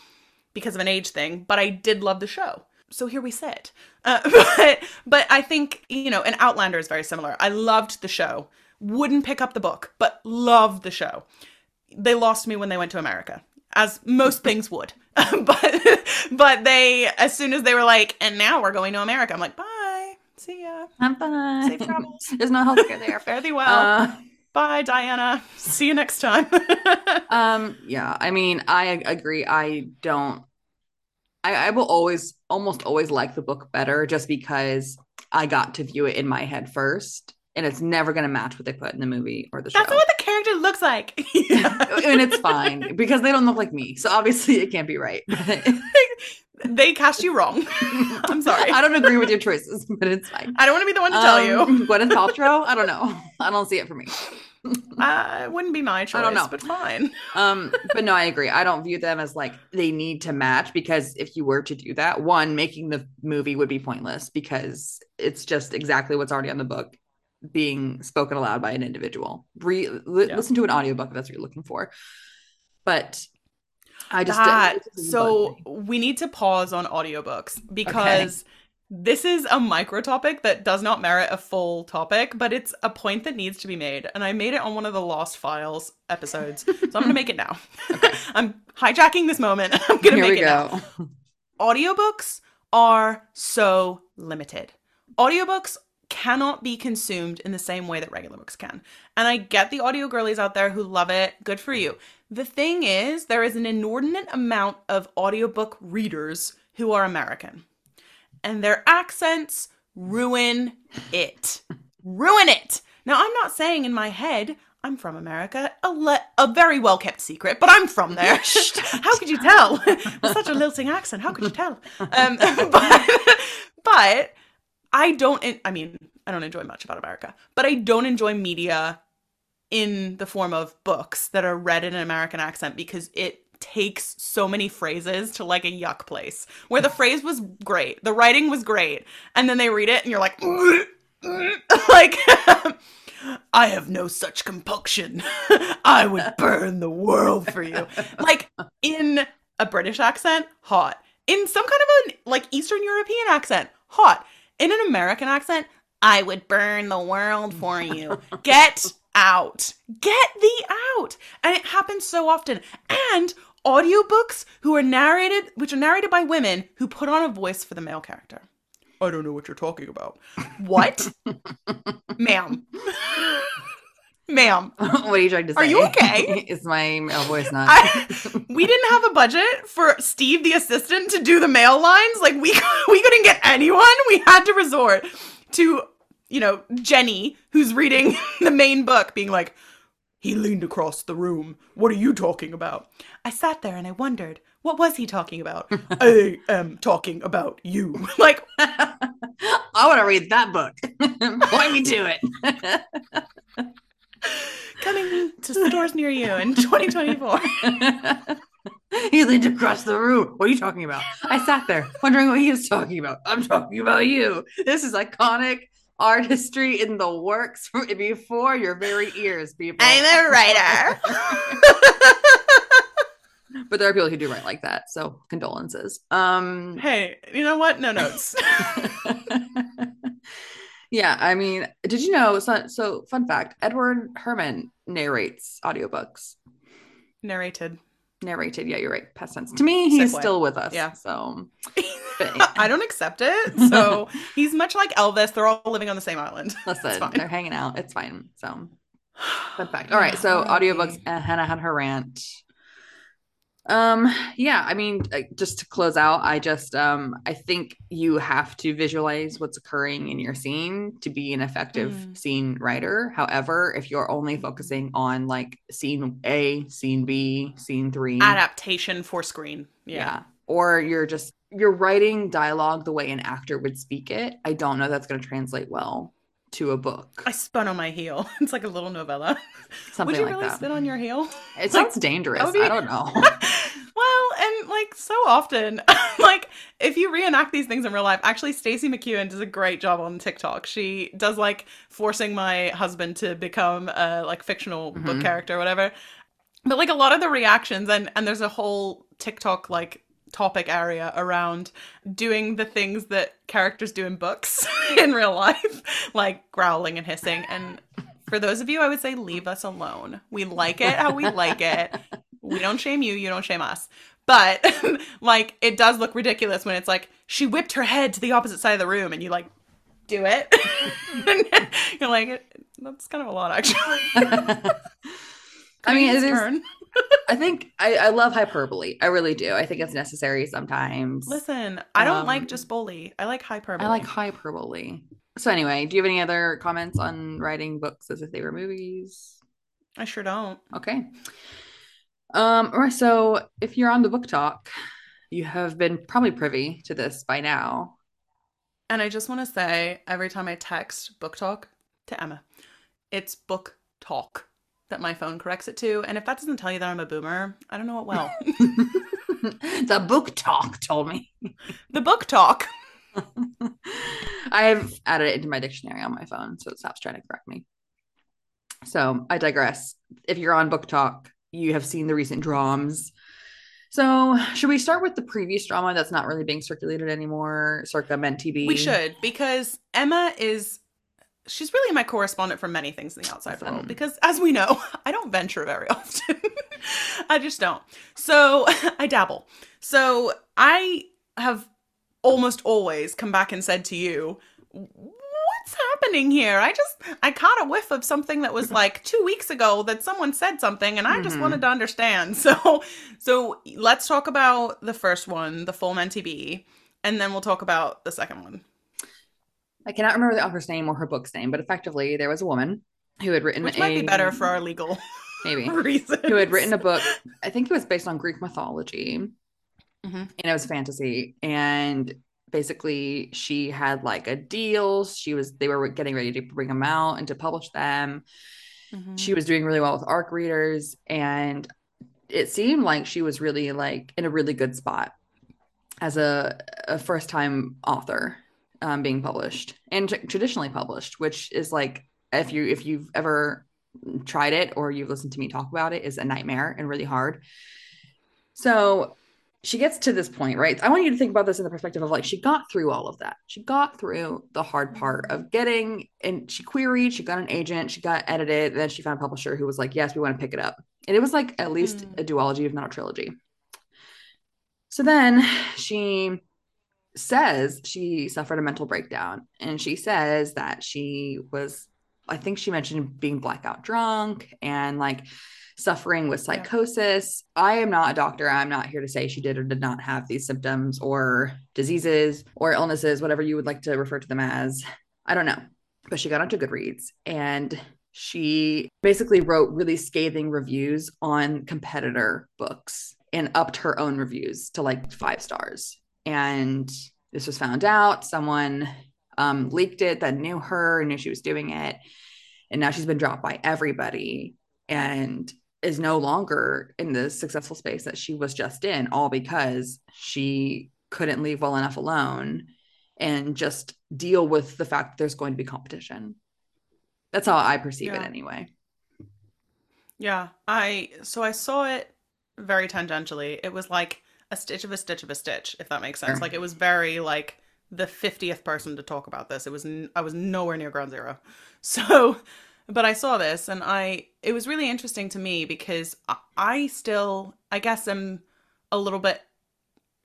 Speaker 1: because of an age thing. But I did love the show so here we sit. Uh, but but I think you know, an Outlander is very similar. I loved the show. Wouldn't pick up the book, but loved the show. They lost me when they went to America, as most things would. but but they, as soon as they were like, and now we're going to America, I'm like, bye, see ya,
Speaker 2: I'm fine.
Speaker 1: safe travels,
Speaker 2: There's no healthcare there.
Speaker 1: fare thee well,
Speaker 2: Uh,
Speaker 1: bye, Diana, see you next time.
Speaker 2: um, yeah, I mean, I agree. I don't. I, I will always, almost always like the book better, just because I got to view it in my head first, and it's never going to match what they put in the movie or the show.
Speaker 1: That's what the character looks like.
Speaker 2: and it's fine because they don't look like me, so obviously it can't be right.
Speaker 1: they cast you wrong. I'm sorry.
Speaker 2: I don't agree with your choices, but it's fine.
Speaker 1: I don't want to be the one to tell you.
Speaker 2: Um, Gwyneth Paltrow. I don't know. I don't see it for me.
Speaker 1: Uh, it wouldn't be my choice, I
Speaker 2: don't know.
Speaker 1: but fine.
Speaker 2: Um, but no, I agree. I don't view them as like they need to match because if you were to do that, one, making the movie would be pointless because it's just exactly what's already on the book being spoken aloud by an individual. Re- li-
Speaker 1: Yeah.
Speaker 2: Listen to an audiobook if that's what you're looking for. But I just
Speaker 1: that so we need to pause on audiobooks because this is a micro topic that does not merit a full topic, but it's a point that needs to be made. And I made it on one of the Lost Files episodes. so I'm gonna make it now. I'm hijacking this moment. I'm gonna make
Speaker 2: we
Speaker 1: it now.
Speaker 2: go.
Speaker 1: audiobooks are so limited. Audiobooks cannot be consumed in the same way that regular books can. And I get the audio girlies out there who love it. Good for you. The thing is, there is an inordinate amount of audiobook readers who are American. And their accents ruin it. ruin it. Now, I'm not saying in my head I'm from America, a, le- a very well kept secret, but I'm from there. How could you tell? With such a lilting accent, how could you tell? Um, but, but I don't, I mean, I don't enjoy much about America, but I don't enjoy media in the form of books that are read in an American accent because it takes so many phrases to like a yuck place where the phrase was great, the writing was great, and then they read it and you're like, like, I have no such compunction. I would burn the world for you. Like in a British accent, hot. In some kind of a like Eastern European accent, hot. In an American accent, I would burn the world for you. Get out. Get thee out. And it happens so often. And audiobooks who are narrated which are narrated by women who put on a voice for the male character. I don't know what you're talking about. What? Ma'am. Ma'am.
Speaker 2: what are you trying to say?
Speaker 1: Are you okay?
Speaker 2: Is my male voice not?
Speaker 1: I, we didn't have a budget for Steve the assistant to do the male lines. Like we we couldn't get anyone. We had to resort to, you know, Jenny who's reading the main book being like, "He leaned across the room. What are you talking about?" I sat there and I wondered, what was he talking about? I am talking about you. like
Speaker 2: I want to read that book. Point me to it.
Speaker 1: Coming to stores near you in 2024.
Speaker 2: he leaned across the room. What are you talking about? I sat there wondering what he was talking about. I'm talking about you. This is iconic artistry in the works before your very ears, people.
Speaker 1: I'm a writer.
Speaker 2: but there are people who do write like that. So condolences. Um
Speaker 1: Hey, you know what? No notes.
Speaker 2: yeah, I mean, did you know so, so fun fact, Edward Herrmann narrates audiobooks.
Speaker 1: Narrated.
Speaker 2: Narrated, yeah, you're right. Past tense. To me, he's
Speaker 1: Segue.
Speaker 2: still with us.
Speaker 1: Yeah.
Speaker 2: So
Speaker 1: I don't accept it. So he's much like Elvis. They're all living on the same island.
Speaker 2: Listen, they're hanging out. It's fine. So fun fact. All right, so audiobooks. Uh, Hanah had her rant. Um, yeah, I mean, just to close out, I just um I think you have to visualize what's occurring in your scene to be an effective
Speaker 1: Mm.
Speaker 2: scene writer. However, if you're only focusing on like scene A, scene B, scene three,
Speaker 1: Adaptation for screen.
Speaker 2: yeah.
Speaker 1: Yeah.
Speaker 2: Or you're just you're writing dialogue the way an actor would speak it. I don't know that's going to translate well to a book.
Speaker 1: I spun on my heel. It's like a little novella.
Speaker 2: Something
Speaker 1: Would you
Speaker 2: like
Speaker 1: really
Speaker 2: that.
Speaker 1: spin on your heel?
Speaker 2: It
Speaker 1: Like,
Speaker 2: sounds dangerous.
Speaker 1: be-
Speaker 2: I don't know.
Speaker 1: well, and like so often, like if you reenact these things in real life, actually Stacey McEwen does a great job on TikTok. She does like forcing my husband to become a like fictional book
Speaker 2: Mhm.
Speaker 1: character or whatever. But like a lot of the reactions and and there's a whole TikTok like topic area around doing the things that characters do in books in real life, like growling and hissing and for those of you, I would say leave us alone. We like it how we like it. We don't shame you, you don't shame us. But like it does look ridiculous when it's like she whipped her head to the opposite side of the room and you like do it. You're like that's kind of a lot actually.
Speaker 2: I mean, it
Speaker 1: His turn.
Speaker 2: I think I, I love hyperbole. I really do. I think it's necessary sometimes.
Speaker 1: Listen, I don't
Speaker 2: Um,
Speaker 1: like just bully. I like hyperbole.
Speaker 2: I like hyperbole. So anyway, do you have any other comments on writing books as if they were movies?
Speaker 1: I sure don't.
Speaker 2: Okay. Um, or so if you're on the BookTok, you have been probably privy to this by now.
Speaker 1: And I just want to say every time I text BookTok to Emma, it's book talk that my phone corrects it to. And if that doesn't tell you that I'm a boomer, I don't know what will.
Speaker 2: the book talk told me.
Speaker 1: the book talk.
Speaker 2: I've added it into my dictionary on my phone, so it stops trying to correct me. So I digress. If you're on BookTok, you have seen the recent dramas. So should we start with the previous drama that's not really being circulated anymore, circa Ment TV?
Speaker 1: We should because Emma is she's really my correspondent for many things in the outside
Speaker 2: Listen.
Speaker 1: world because as we know, I don't venture very often. I just don't. So I dabble. So I have almost always come back and said to you, what's happening here? I just I caught a whiff of something that was like 2 weeks ago that someone said something and I just
Speaker 2: Mhm.
Speaker 1: wanted to understand. So so let's talk about the first one, the full Menti B, and then we'll talk about the second one.
Speaker 2: I cannot remember the author's name or her book's name, but effectively there was a woman who had written
Speaker 1: Which
Speaker 2: a,
Speaker 1: might be better for our legal
Speaker 2: maybe
Speaker 1: reasons.
Speaker 2: who had written a book. I think it was based on Greek mythology,
Speaker 1: Mhm.
Speaker 2: and it was fantasy. And basically, she had like a deal. She was they were getting ready to bring them out and to publish them.
Speaker 1: Mhm.
Speaker 2: She was doing really well with ARC readers, and it seemed like she was really like in a really good spot as a, a first time author um, being published and tr- traditionally published, which is like if you if you've ever tried it or you've listened to me talk about it, is a nightmare and really hard. So she gets to this point, right? I want you to think about this in the perspective of like she got through all of that. She got through the hard part of getting and she queried, she got an agent, she got edited, then she found a publisher who was like, "Yes, we want to pick it up." And it was like at least
Speaker 1: Mm.
Speaker 2: a duology, if not a trilogy. So then she says she suffered a mental breakdown and she says that she was I think she mentioned being blackout drunk and like suffering with
Speaker 1: Yeah.
Speaker 2: psychosis. I am not a doctor. I'm not here to say she did or did not have these symptoms or diseases or illnesses, whatever you would like to refer to them as. I don't know. But she got onto Goodreads and she basically wrote really scathing reviews on competitor books and upped her own reviews to like five stars. And this was found out. Someone um, leaked it that knew her and knew she was doing it. And now she's been dropped by everybody and is no longer in the successful space that she was just in, all because she couldn't leave well enough alone and just deal with the fact that there's going to be competition. That's how I perceive it anyway.
Speaker 1: Yeah, I so I saw it very tangentially. It was like a stitch of a stitch of a stitch, if that makes sense.
Speaker 2: Sure.
Speaker 1: Like it was very like the 50th person to talk about this. It was n- I was nowhere near ground zero. So, but I saw this and I it was really interesting to me because I, I still I guess am a little bit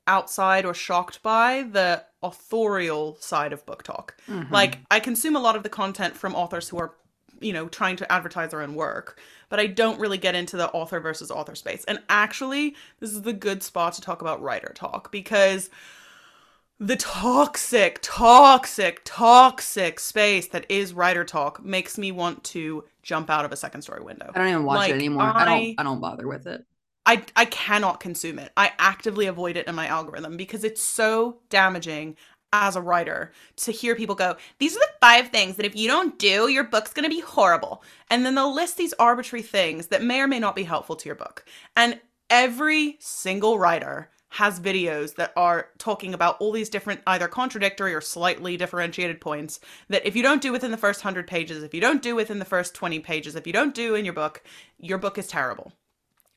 Speaker 1: outside or shocked by the authorial side of BookTok.
Speaker 2: Mhm.
Speaker 1: Like I consume a lot of the content from authors who are, you know, trying to advertise their own work, but I don't really get into the author versus author space. And actually, this is the good spot to talk about WriterTok because the toxic, toxic, toxic space that is WriterTok makes me want to jump out of a second story window.
Speaker 2: I don't even watch
Speaker 1: Like,
Speaker 2: it anymore. I,
Speaker 1: I-
Speaker 2: don't I don't bother with it.
Speaker 1: I I cannot consume it. I actively avoid it in my algorithm because it's so damaging as a writer to hear people go, these are the five things that if you don't do, your book's going to be horrible. And then they'll list these arbitrary things that may or may not be helpful to your book. And every single writer has videos that are talking about all these different either contradictory or slightly differentiated points that if you don't do within the first 100 pages, if you don't do within the first 20 pages, if you don't do in your book, your book is terrible.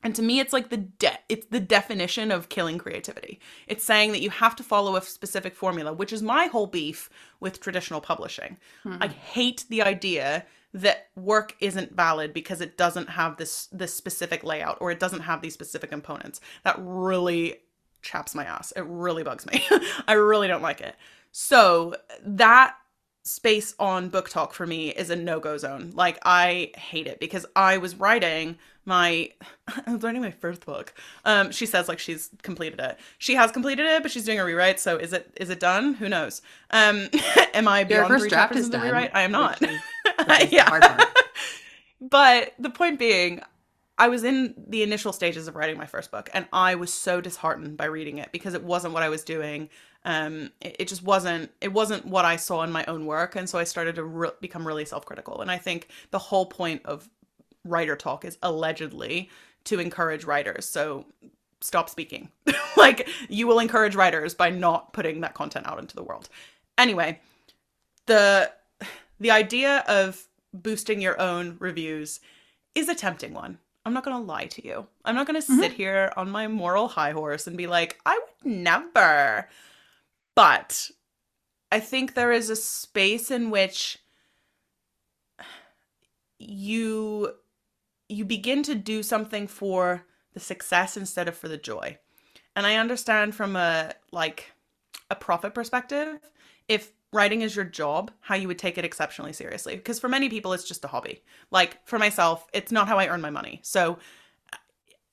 Speaker 1: And to me, it's like the de- it's the definition of killing creativity. It's saying that you have to follow a specific formula, which is my whole beef with traditional publishing. I hmm. hate the idea that work isn't valid because it doesn't have this this specific layout or it doesn't have these specific components. That really chaps my ass. It really bugs me. I really don't like it. So that space on BookTok for me is a no-go zone. Like I hate it because I was writing my I was writing my first book. Um she says like she's completed it. She has completed it, but she's doing a rewrite, so is it is it done? Who knows? Um am I
Speaker 2: Your
Speaker 1: beyond
Speaker 2: first
Speaker 1: three
Speaker 2: draft
Speaker 1: chapters
Speaker 2: is
Speaker 1: of the
Speaker 2: done.
Speaker 1: rewrite? I am not.
Speaker 2: is-
Speaker 1: yeah. But the point being, I was in the initial stages of writing my first book, and I was so disheartened by reading it because it wasn't what I was doing. Um, it, it just wasn't. It wasn't what I saw in my own work, and so I started to re- become really self-critical. And I think the whole point of WriterTok is allegedly to encourage writers. So stop speaking. like you will encourage writers by not putting that content out into the world. Anyway, the the idea of boosting your own reviews is a tempting one. I'm not going to lie to you. I'm not going to sit here on my moral high horse and be like, I would never. But I think there is a space in which you you begin to do something for the success instead of for the joy. And I understand from a like a profit perspective, if writing is your job, how you would take it exceptionally seriously. Because for many people, it's just a hobby. Like for myself, it's not how I earn my money. So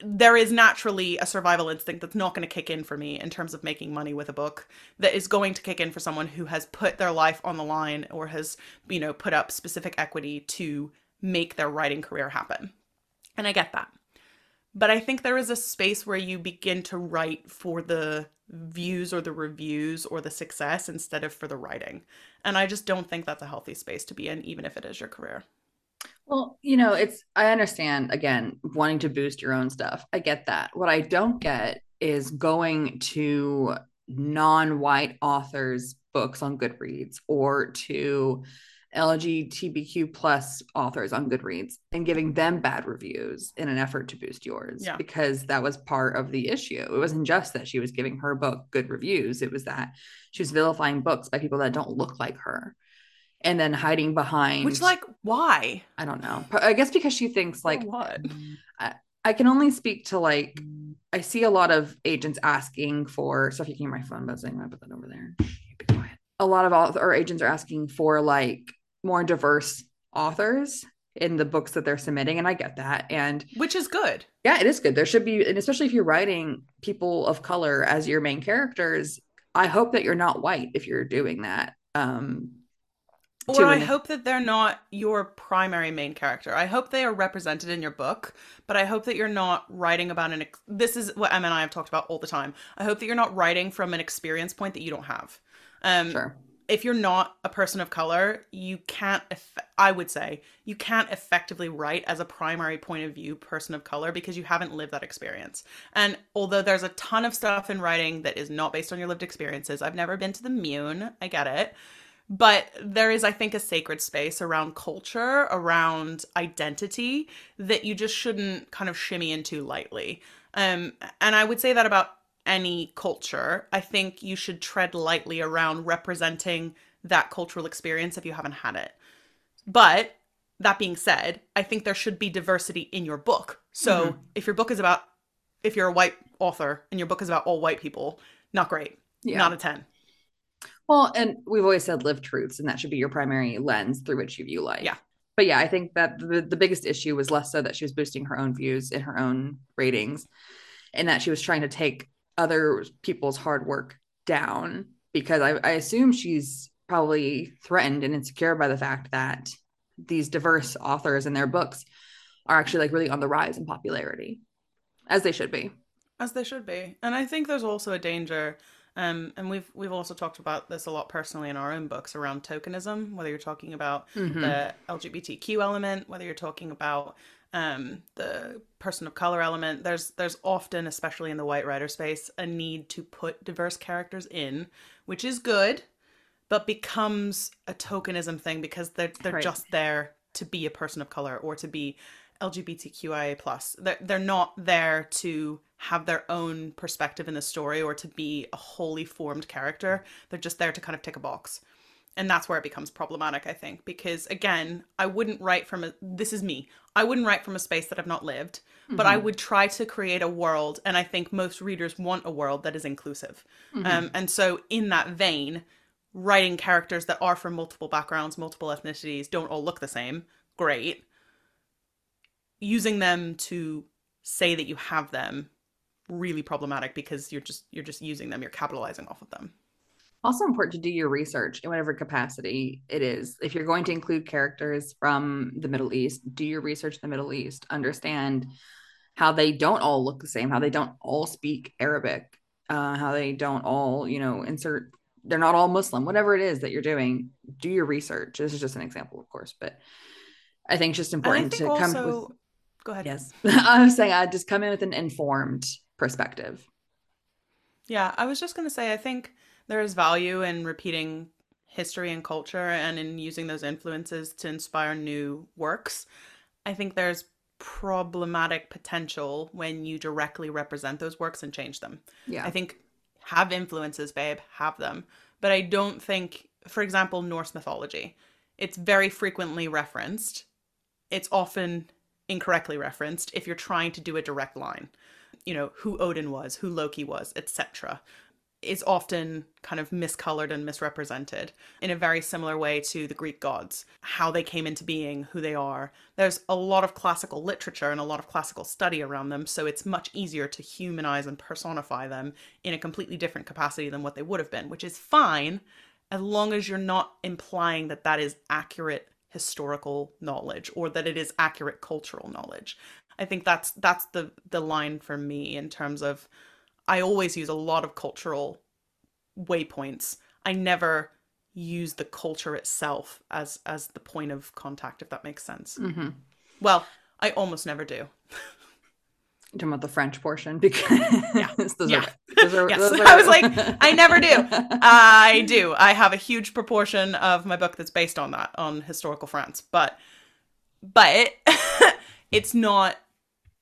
Speaker 1: there is naturally a survival instinct that's not going to kick in for me in terms of making money with a book that is going to kick in for someone who has put their life on the line or has you know put up specific equity to make their writing career happen. And i get that. But i think there is a space where you begin to write for the views or the reviews or the success instead of for the writing. And i just don't think that's a healthy space to be in even if it is your career
Speaker 2: well, you know, it's, I understand again, wanting to boost your own stuff. I get that. What I don't get is going to non white authors' books on Goodreads or to LGBTQ plus authors on Goodreads and giving them bad reviews in an effort to boost yours
Speaker 1: Yeah.
Speaker 2: because that was part of the issue. It wasn't just that she was giving her book good reviews, it was that she was vilifying books by people that don't look like her and then hiding behind
Speaker 1: which like why
Speaker 2: I don't know. I guess because she thinks like
Speaker 1: For what
Speaker 2: I can only speak to like I see a lot of agents asking for stuff. You can hear my phone buzzing. I'm put that over there. Be quiet. A lot of or agents are asking for like more diverse authors in the books that they're submitting, and I get that. And
Speaker 1: which is good
Speaker 2: yeah, it is good. There should be, and especially if you're writing people of color as your main characters, I hope that you're not white if you're doing that. Um,
Speaker 1: Or I hope that they're not your primary main character. I hope they are represented in your book, but I hope that you're not writing about an. Ex- this is what Emma and I have talked about all the time. I hope that you're not writing from an experience point that you don't have. Um,
Speaker 2: sure.
Speaker 1: If you're not a person of color, you can't. Eff- I would say you can't effectively write as a primary point of view person of color because you haven't lived that experience. And although there's a ton of stuff in writing that is not based on your lived experiences, I've never been to the Mune. I get it but there is i think a sacred space around culture around identity that you just shouldn't kind of shimmy into lightly. Um and i would say that about any culture. I think you should tread lightly around representing that cultural experience if you haven't had it. But that being said i think there should be diversity in your book. So
Speaker 2: Mhm.
Speaker 1: if your book is about if you're a white author and your book is about all white people not great.
Speaker 2: Yeah.
Speaker 1: not a 10
Speaker 2: Well, and we've always said live truths, and that should be your primary lens through which you view life.
Speaker 1: Yeah.
Speaker 2: But yeah, I think that the, the biggest issue was less so that she was boosting her own views in her own ratings and that she was trying to take other people's hard work down because I, I assume she's probably threatened and insecure by the fact that these diverse authors and their books are actually like really on the rise in popularity, as they should be.
Speaker 1: as they should be and i think there's also a danger um, and we've we've also talked about this a lot personally in our own books around tokenism whether you're talking about
Speaker 2: Mhm.
Speaker 1: the lgbtq element whether you're talking about um, the person of color element there's there's often especially in the white writer space a need to put diverse characters in which is good but becomes a tokenism thing because they're they're
Speaker 2: Right.
Speaker 1: just there to be a person of color or to be LGBTQIA plus. They're they're not there to have their own perspective in the story or to be a wholly formed character. They're just there to kind of tick a box. And that's where it becomes problematic, I think, because again, I wouldn't write from a this is me. I wouldn't write from a space that I've not lived, but I
Speaker 2: Mhm.
Speaker 1: would try to create a world and I think most readers want a world that is inclusive.
Speaker 2: Mhm.
Speaker 1: Um, and so, in that vein, writing characters that are from multiple backgrounds, multiple ethnicities, don't all look the same, great. Using them to say that you have them, really problematic because you're just you're just using them, you're capitalizing off of them.
Speaker 2: also important to do your research in whatever capacity it is. If you're going to include characters from the Middle East, do your research in the Middle East. Understand how they don't all look the same, how they don't all speak Arabic, uh, how they don't all, you know, insert. They're not all Muslim. Whatever it is that you're doing, do your research. This is just an example, of course, but I think it's just important
Speaker 1: think
Speaker 2: to come
Speaker 1: also,
Speaker 2: with.
Speaker 1: go ahead.
Speaker 2: Yes, I was saying I just come in with an informed perspective.
Speaker 1: Yeah, I was just going to say, I think there is value in repeating history and culture and in using those influences to inspire new works. I think there's problematic potential when you directly represent those works and change them.
Speaker 2: Yeah,
Speaker 1: I think have influences, babe, have them. But I don't think, for example, Norse mythology, it's very frequently referenced. It's often incorrectly referenced if you're trying to do a direct line. You know, who Odin was, who Loki was, etc. is often kind of miscolored and misrepresented in a very similar way to the Greek gods, how they came into being, who they are. There's a lot of classical literature and a lot of classical study around them, so it's much easier to humanize and personify them in a completely different capacity than what they would have been, which is fine as long as you're not implying that that is accurate historical knowledge or that it is accurate cultural knowledge. I think that's that's the the line for me in terms of I always use a lot of cultural waypoints. I never use the culture itself as as the point of contact, if that makes sense.
Speaker 2: Mm-hmm.
Speaker 1: Well, I almost never do.
Speaker 2: talking about the French portion because
Speaker 1: yeah,
Speaker 2: those
Speaker 1: yeah.
Speaker 2: Are, those are,
Speaker 1: yes.
Speaker 2: those
Speaker 1: I was like, I never do. I do. I have a huge proportion of my book that's based on that, on historical France, but but it's not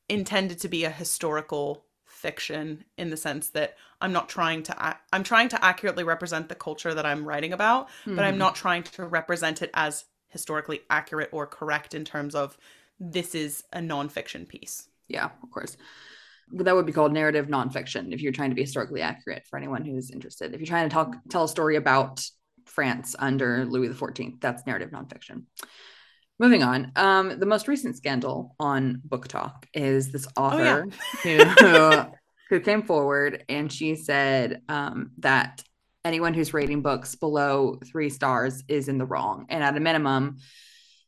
Speaker 1: intended to be a historical fiction in the sense that I'm not trying to I'm trying to accurately represent the culture that I'm writing about, mm-hmm. but I'm not trying to represent it as historically accurate or correct in terms of this is a nonfiction piece.
Speaker 2: Yeah, of course. But that would be called narrative nonfiction if you're trying to be historically accurate for anyone who's interested. If you're trying to talk tell a story about France under Louis XIV, that's narrative nonfiction. Moving on, um, the most recent scandal on BookTok is this author oh, yeah. who who came forward and she said um, that anyone who's rating books below three stars is in the wrong, and at a minimum,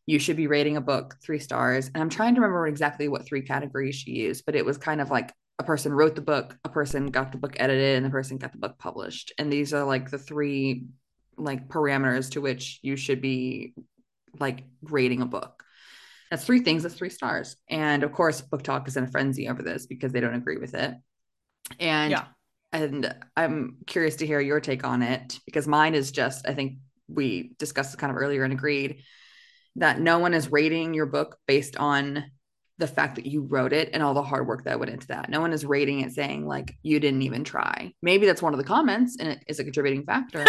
Speaker 2: you should be rating a book three stars. And I'm trying to remember exactly what three categories she used, but it was kind of like a person wrote the book, a person got the book edited, and the person got the book published. And these are like the three like parameters to which you should be like rating a book. That's three things, that's three stars. And of course, BookTok is in a frenzy over this because they don't agree with it. And yeah. and I'm curious to hear your take on it because mine is just, I think we discussed kind of earlier and agreed that no one is rating your book based on the fact that you wrote it and all the hard work that went into that. No one is rating it saying like you didn't even try. Maybe that's one of the comments and it is a contributing factor.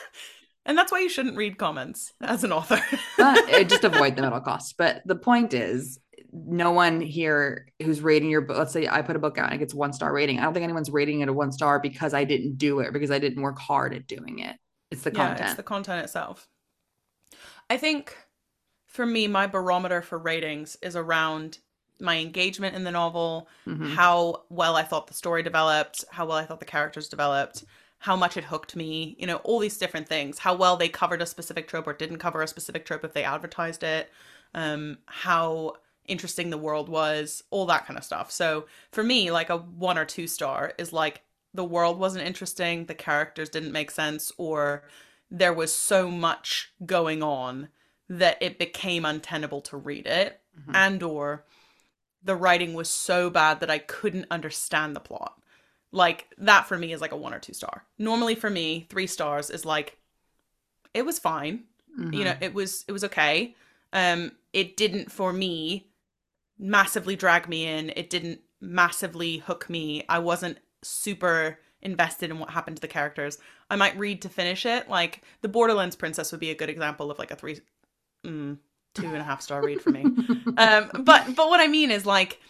Speaker 1: and that's why you shouldn't read comments as an author.
Speaker 2: but just avoid them at all costs. But the point is no one here who's rating your book. Let's say I put a book out and it gets one star rating. I don't think anyone's rating it a one star because I didn't do it because I didn't work hard at doing it. It's the content.
Speaker 1: It's the content itself. I think for me, my barometer for ratings is around my engagement in the novel, mm-hmm. how well I thought the story developed, how well I thought the characters developed, how much it hooked me, you know, all these different things, how well they covered a specific trope or didn't cover a specific trope if they advertised it, um, how interesting the world was, all that kind of stuff. So for me, like a one or two star is like the world wasn't interesting, the characters didn't make sense, or there was so much going on that it became untenable to read it mm-hmm. and or the writing was so bad that I couldn't understand the plot. Like that for me is like a 1 or 2 star. Normally for me, 3 stars is like it was fine. Mm-hmm. You know, it was it was okay. Um it didn't for me massively drag me in. It didn't massively hook me. I wasn't super invested in what happened to the characters. I might read to finish it. Like the Borderlands Princess would be a good example of like a three mm, two and a half star read for me. um, but but what I mean is like,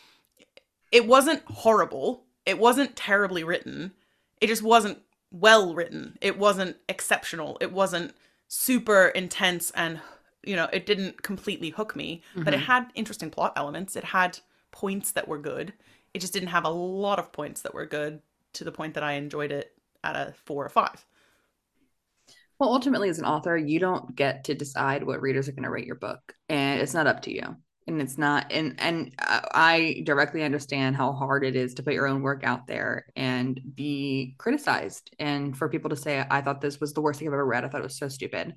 Speaker 1: it wasn't horrible. It wasn't terribly written. It just wasn't well written. It wasn't exceptional. It wasn't super intense and you know it didn't completely hook me. Mm-hmm. But it mm-hmm. had interesting plot elements. It had points that were good. It just didn't have a lot of points that were good to the point that I enjoyed it at a four or five.
Speaker 2: Well, ultimately, as an author, you don't get to decide what readers are going to rate your book, and it's not up to you. And it's not, and and I directly understand how hard it is to put your own work out there and be criticized, and for people to say, "I thought this was the worst thing I've ever read. I thought it was so stupid.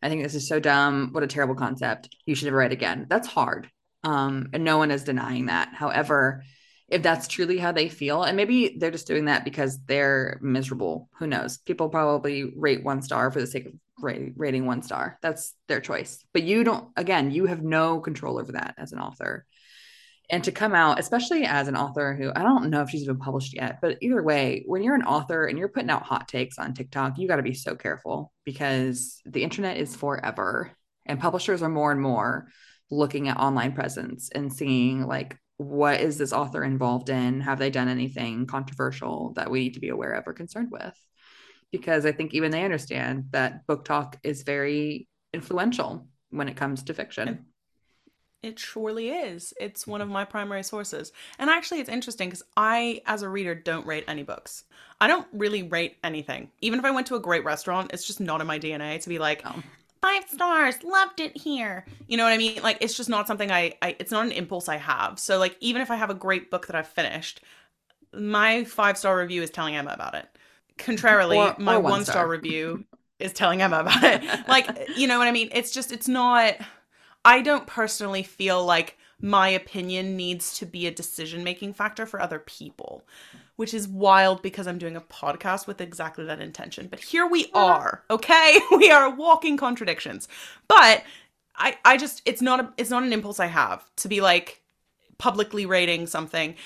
Speaker 2: I think this is so dumb. What a terrible concept. You should never write again." That's hard, um, and no one is denying that. However, if that's truly how they feel and maybe they're just doing that because they're miserable who knows? People probably rate one star for the sake of rating one star. That's their choice. But you don't again you have no control over that as an author. And to come out especially as an author who i don't know if she's even published yet but either way when you're an author and you're putting out hot takes on tiktok you got to be so careful because the internet is forever and publishers are more and more looking at online presence and seeing like what is this author involved in? Have they done anything controversial that we need to be aware of or concerned with? because I think even they understand that BookTok is very influential when it comes to fiction.
Speaker 1: It surely is. It's one of my primary sources. And actually, it's interesting because I, as a reader, don't rate any books. I don't really rate anything. Even if I went to a great restaurant, it's just not in my DNA to be like,
Speaker 2: Oh.
Speaker 1: Five stars, loved it here. You know what I mean? Like, it's just not something I, I, it's not an impulse I have. So, like, even if I have a great book that I've finished, my five star review is telling Emma about it. Contrarily,
Speaker 2: Or-
Speaker 1: my
Speaker 2: or one
Speaker 1: one star
Speaker 2: star.
Speaker 1: review is telling Emma about it. Like, you know what I mean? It's just, it's not. I don't personally feel like my opinion needs to be a decision making factor for other people, which is wild because I'm doing a podcast with exactly that intention. But here we uh-huh. are, okay? We are walking contradictions. But I I just it's not a it's not an impulse I have to be like publicly rating something.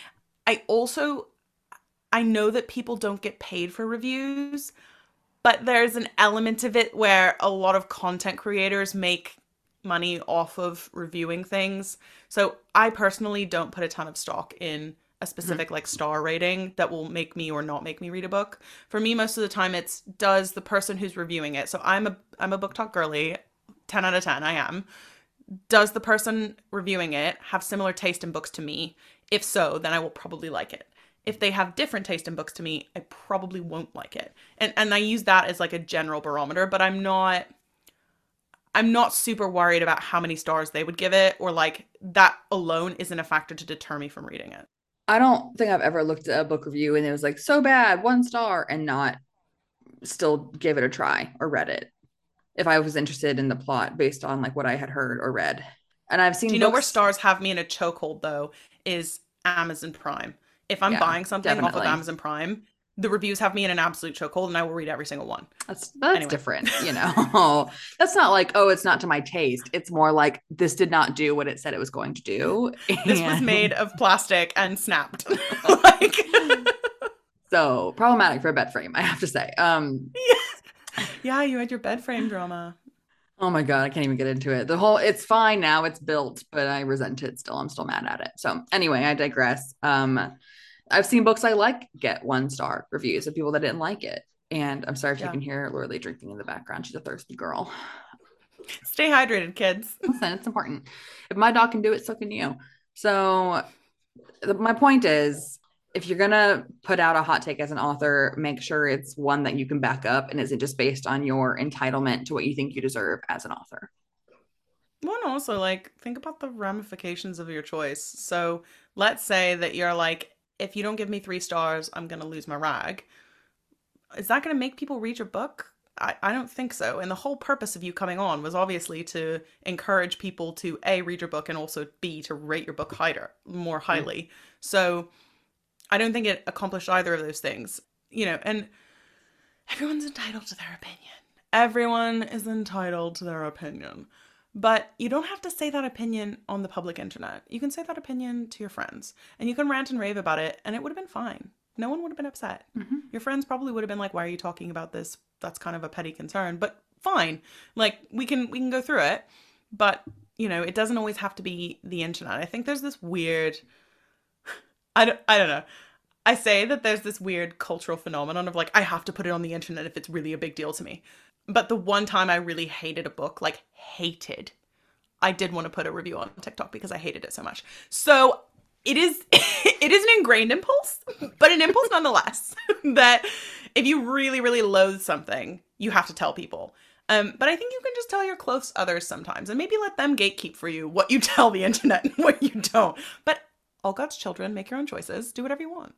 Speaker 1: I also I know that people don't get paid for reviews, but there's an element of it where a lot of content creators make money off of reviewing things. So I personally don't put a ton of stock in a specific like star rating that will make me or not make me read a book. For me most of the time it's does the person who's reviewing it. So I'm a I'm a BookTok girly. 10 out of 10 I am. Does the person reviewing it have similar taste in books to me? If so, then I will probably like it. If they have different taste in books to me, I probably won't like it. And and I use that as like a general barometer, but I'm not I'm not super worried about how many stars they would give it or like that alone isn't a factor to deter me from reading it.
Speaker 2: I don't think I've ever looked at a book review and it was like so bad, one star, and not still gave it a try or read it if I was interested in the plot based on like what I had heard or read. And I've seen
Speaker 1: Do you know where stars have me in a chokehold though? Is Amazon Prime. If I'm
Speaker 2: Yeah,
Speaker 1: buying something off of Amazon Prime, the reviews have me in an absolute chokehold and I will read every single one.
Speaker 2: That's that's
Speaker 1: Anyway.
Speaker 2: different, you know. that's not like, oh, it's not to my taste. It's more like this did not do what it said it was going to do.
Speaker 1: This was made of plastic and snapped. like
Speaker 2: so problematic for a bed frame, I have to say. Um,
Speaker 1: Yeah, you had your bed frame drama.
Speaker 2: oh my god, I can't even get into it. The whole it's fine now, it's built, but I resent it still. I'm still mad at it. So anyway, I digress. Um, I've seen books I like get one star reviews of people that didn't like it. And I'm sorry if
Speaker 1: Yeah.
Speaker 2: you can hear Lorelei drinking in the background. She's a thirsty girl.
Speaker 1: Stay hydrated, kids.
Speaker 2: Listen, it's important. If my dog can do it, so can you. So, the, my point is, if you're gonna put out a hot take as an author, make sure it's one that you can back up and isn't just based on your entitlement to what you think you deserve as an author.
Speaker 1: And also like think about the ramifications of your choice. So let's say that you're like, if you don't give me three stars, I'm gonna lose my rag. Is that gonna make people read your book? I, I don't think so. And the whole purpose of you coming on was obviously to encourage people to A, read your book and also B, to rate your book higher more highly. So I don't think it accomplished either of those things. You know, and everyone's entitled to their opinion. Everyone is entitled to their opinion. But you don't have to say that opinion on the public internet. You can say that opinion to your friends and you can rant and rave about it and it would have been fine. No one would have been upset.
Speaker 2: Mhm.
Speaker 1: Your friends probably would have been like, "Why are you talking about this? That's kind of a petty concern." But fine. Like we can we can go through it, but you know, it doesn't always have to be the internet. I think there's this weird I don't I don't know. I say that there's this weird cultural phenomenon of like I have to put it on the internet if it's really a big deal to me. But the one time I really hated a book, like hated, I did want to put a review on TikTok because I hated it so much. So it is it is an ingrained impulse, but an impulse nonetheless. that if you really, really loathe something, you have to tell people. Um, but I think you can just tell your close others sometimes and maybe let them gatekeep for you what you tell the internet and what you don't. But all God's children, make your own choices. Do whatever you want.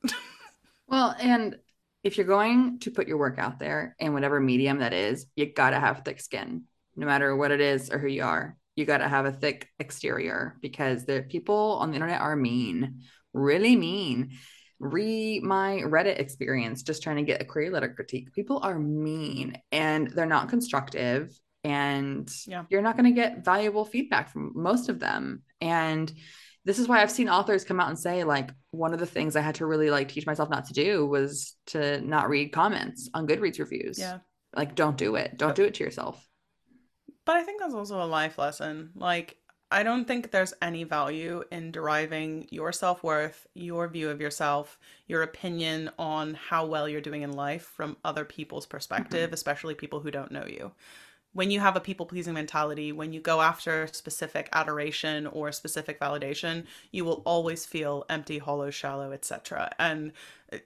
Speaker 2: Well, and if you're going to put your work out there in whatever medium that is, you gotta have thick skin, no matter what it is or who you are. You gotta have a thick exterior because the people on the internet are mean, really mean. Re my Reddit experience, just trying to get a query letter critique. People are mean and they're not constructive, and
Speaker 1: Yeah.
Speaker 2: you're not going to get valuable feedback from most of them. And this is why I've seen authors come out and say, like, one of the things I had to really like teach myself not to do was to not read comments on Goodreads reviews.
Speaker 1: Yeah.
Speaker 2: Like, don't do it. Don't do it to yourself.
Speaker 1: But I think that's also a life lesson. Like, I don't think there's any value in deriving your self worth, your view of yourself, your opinion on how well you're doing in life from other people's perspective, mm-hmm. especially people who don't know you. When you have a people pleasing mentality, when you go after specific adoration or specific validation, you will always feel empty, hollow, shallow, etc. And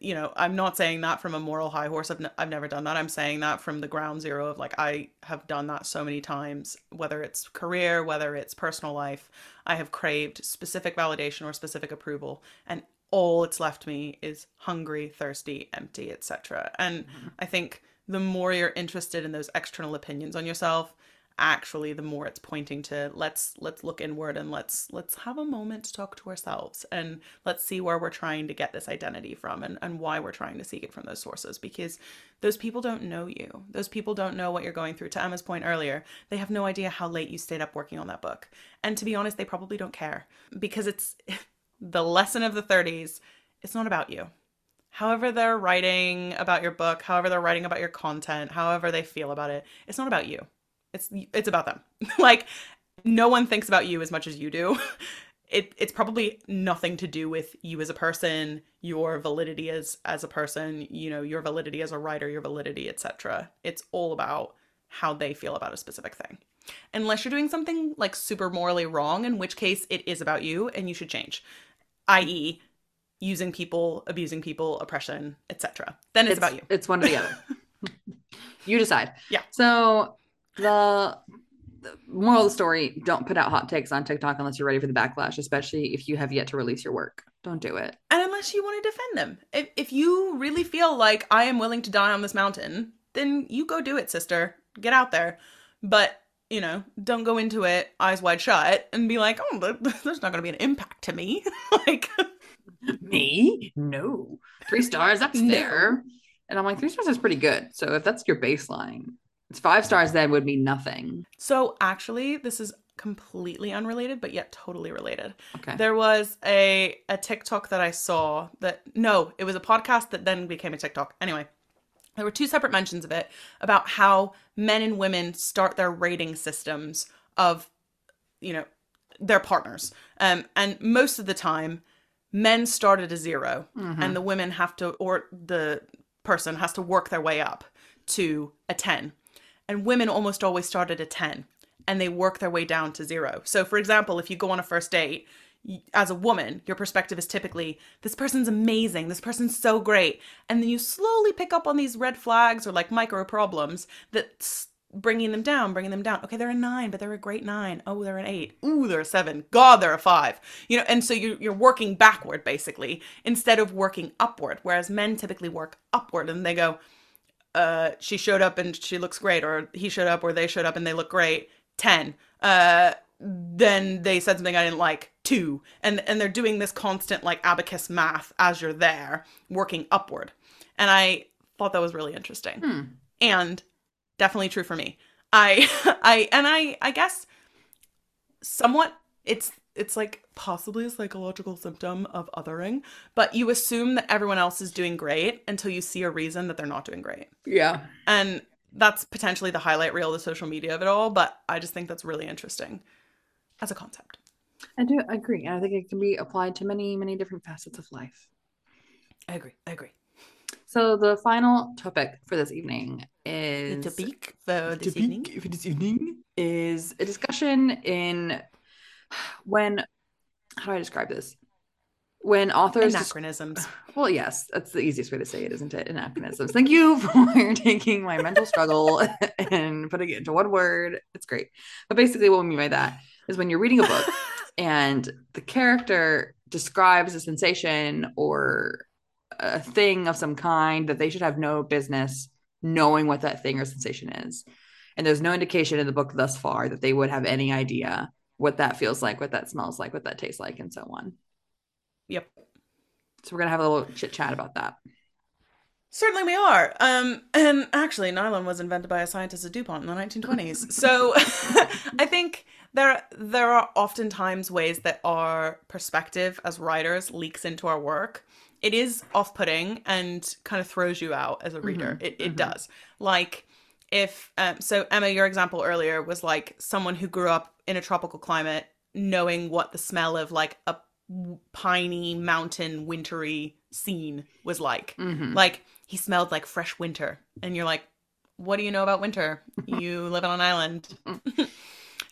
Speaker 1: you know, I'm not saying that from a moral high horse. I've, n- I've never done that. I'm saying that from the ground zero of like, I have done that so many times, whether it's career, whether it's personal life. I have craved specific validation or specific approval. And all it's left me is hungry, thirsty, empty, etc. And mm-hmm. I think the more you're interested in those external opinions on yourself, actually the more it's pointing to let's let's look inward and let's let's have a moment to talk to ourselves and let's see where we're trying to get this identity from and, and why we're trying to seek it from those sources because those people don't know you. Those people don't know what you're going through. To emma's point earlier they have no idea how late you stayed up working on that book. And to be honest they probably don't care because it's the lesson of the 30s it's not about you however they're writing about your book however they're writing about your content however they feel about it it's not about you it's it's about them. like no one thinks about you as much as you do. It, it's probably nothing to do with you as a person, your validity as as a person, you know, your validity as a writer, your validity, etc. It's all about how they feel about a specific thing. Unless you're doing something like super morally wrong, in which case it is about you and you should change. i.e., using people, abusing people, oppression, etc. Then it's,
Speaker 2: it's,
Speaker 1: about you.
Speaker 2: It's one or the other. you decide.
Speaker 1: Yeah.
Speaker 2: So the, the moral of the story don't put out hot takes on TikTok unless you're ready for the backlash, especially if you have yet to release your work. Don't do it.
Speaker 1: And unless you want to defend them. If, if you really feel like I am willing to die on this mountain, then you go do it, sister. Get out there. But, you know, don't go into it eyes wide shut and be like, oh, there's not going to be an impact to me. like,
Speaker 2: me? No. Three stars, that's no. fair. And I'm like, three stars is pretty good. So if that's your baseline, it's Five stars then would mean nothing.
Speaker 1: So actually, this is completely unrelated, but yet totally related.
Speaker 2: Okay.
Speaker 1: There was a a TikTok that I saw that no, it was a podcast that then became a TikTok. Anyway, there were two separate mentions of it about how men and women start their rating systems of, you know, their partners. Um, and most of the time, men start at a 0 mm-hmm. and the women have to, or the person has to work their way up to a 10 and women almost always start at a 10 and they work their way down to zero. So, for example, if you go on a first date, as a woman, your perspective is typically, this person's amazing, this person's so great. And then you slowly pick up on these red flags or like micro problems that's bringing them down, bringing them down. Okay, they're a nine, but they're a great nine. Oh, they're an eight. Ooh, they're a seven. God, they're a five. You know, and so you're, you're working backward basically instead of working upward, whereas men typically work upward and they go, uh, she showed up and she looks great, or he showed up or they showed up and they look great, 10. Uh, then they said something I didn't like, two. And, and they're doing this constant like abacus math as you're there, working upward. And I thought that was really interesting.
Speaker 2: Hmm.
Speaker 1: And definitely true for me. I, I, and I, I guess somewhat it's it's like possibly a psychological symptom of othering, but you assume that everyone else is doing great until you see a reason that they're not doing great.
Speaker 2: Yeah.
Speaker 1: And that's potentially the highlight reel, the social media of it all, but I just think that's really interesting as a concept.
Speaker 2: I do agree. And I think it can be applied to many, many different facets of life.
Speaker 1: I agree. I agree.
Speaker 2: So the final topic for this evening is
Speaker 1: the topic for this evening.
Speaker 2: For this evening is a discussion in when how do I describe this? When authors
Speaker 1: anachronisms.
Speaker 2: well, yes, that's the easiest way to say it, isn't it? Anachronisms. Thank you for taking my mental struggle and putting it into one word. It's great. But basically, what we mean by that is when you're reading a book and the character describes a sensation or a thing of some kind that they should have no business knowing what that thing or sensation is. And there's no indication in the book thus far that they would have any idea what that feels like, what that smells like, what that tastes like, and so on.
Speaker 1: Yep.
Speaker 2: So we're gonna have a little chit chat about that.
Speaker 1: Certainly we are. Um, and actually, nylon was invented by a scientist at DuPont in the 1920s. so I think there there are oftentimes ways that our perspective as writers leaks into our work. It is off-putting and kind of throws you out as a reader. Mm-hmm. It it mm-hmm. does. Like if um, so emma your example earlier was like someone who grew up in a tropical climate knowing what the smell of like a piney mountain wintry scene was like.
Speaker 2: Mhm.
Speaker 1: Like he smelled like fresh winter, and you're like, "What do you know about winter? You live on an island."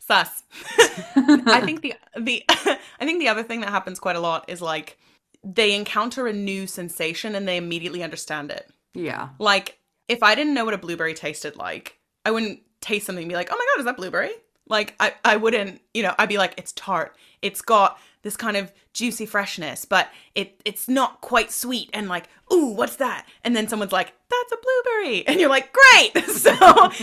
Speaker 1: Sus. I think the the I think the other thing that happens quite a lot is like they encounter a new sensation and they immediately understand it.
Speaker 2: yeah.
Speaker 1: Like if I didn't know what a blueberry tasted like, I wouldn't taste something and be like, "Oh my god, is that blueberry?" Like I I wouldn't, you know, I'd be like, "It's tart. It's got this kind of juicy freshness, but it it's not quite sweet." And like, "Ooh, what's that?" And then someone's like, "That's a blueberry." And you're like, "Great." So,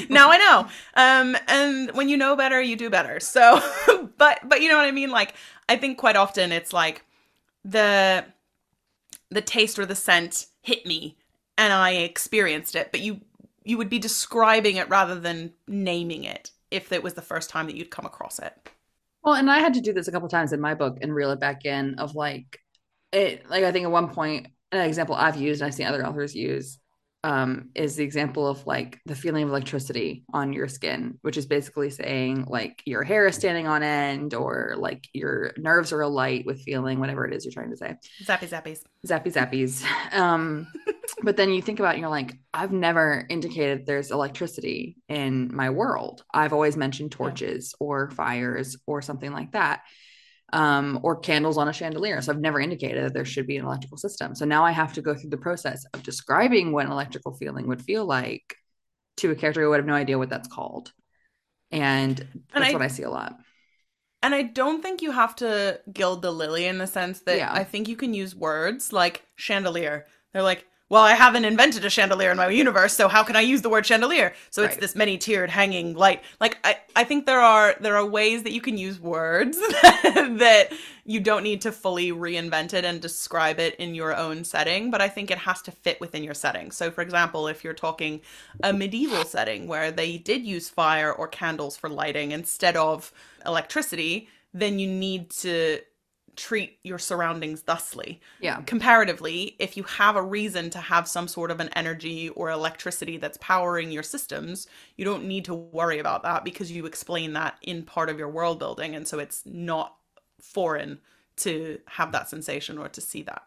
Speaker 1: now I know. Um and when you know better, you do better. So, but but you know what I mean? Like I think quite often it's like the the taste or the scent hit me and I experienced it, but you you would be describing it rather than naming it if it was the first time that you'd come across it.
Speaker 2: Well, and I had to do this a couple times in my book and reel it back in of like it like I think at one point an example I've used and I've seen other authors use um is the example of like the feeling of electricity on your skin, which is basically saying like your hair is standing on end or like your nerves are alight with feeling whatever it is you're trying to say.
Speaker 1: Zappy zappies.
Speaker 2: zappy zappies. Um, but then you think about it and you're like, I've never indicated there's electricity in my world. I've always mentioned torches or fires or something like that. Um, or candles on a chandelier. So I've never indicated that there should be an electrical system. So now I have to go through the process of describing what an electrical feeling would feel like to a character who would have no idea what that's called. And that's
Speaker 1: I-
Speaker 2: what I see a lot.
Speaker 1: And I don't think you have to gild the lily in the sense that
Speaker 2: Yeah.
Speaker 1: I think you can use words like chandelier. They're like, well, I haven't invented a chandelier in my universe, so how can I use the word chandelier? So it's
Speaker 2: Right.
Speaker 1: this many-tiered hanging light. Like I, I think there are there are ways that you can use words that you don't need to fully reinvent it and describe it in your own setting, but I think it has to fit within your setting. So for example, if you're talking a medieval setting where they did use fire or candles for lighting instead of electricity, then you need to treat your surroundings thusly.
Speaker 2: Yeah.
Speaker 1: Comparatively, if you have a reason to have some sort of an energy or electricity that's powering your systems, you don't need to worry about that because you explain that in part of your world building. And so it's not foreign to have that sensation or to see that.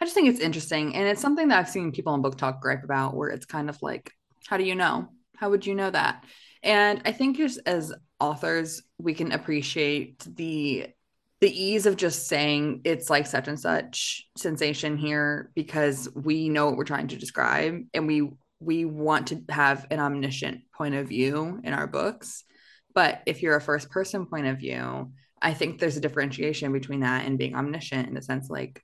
Speaker 2: I just think it's interesting. And it's something that I've seen people in BookTok gripe about where it's kind of like, how do you know? How would you know that? And I think just as authors, we can appreciate the the ease of just saying it's like such and such sensation here because we know what we're trying to describe and we we want to have an omniscient point of view in our books. But if you're a first person point of view, I think there's a differentiation between that and being omniscient in the sense like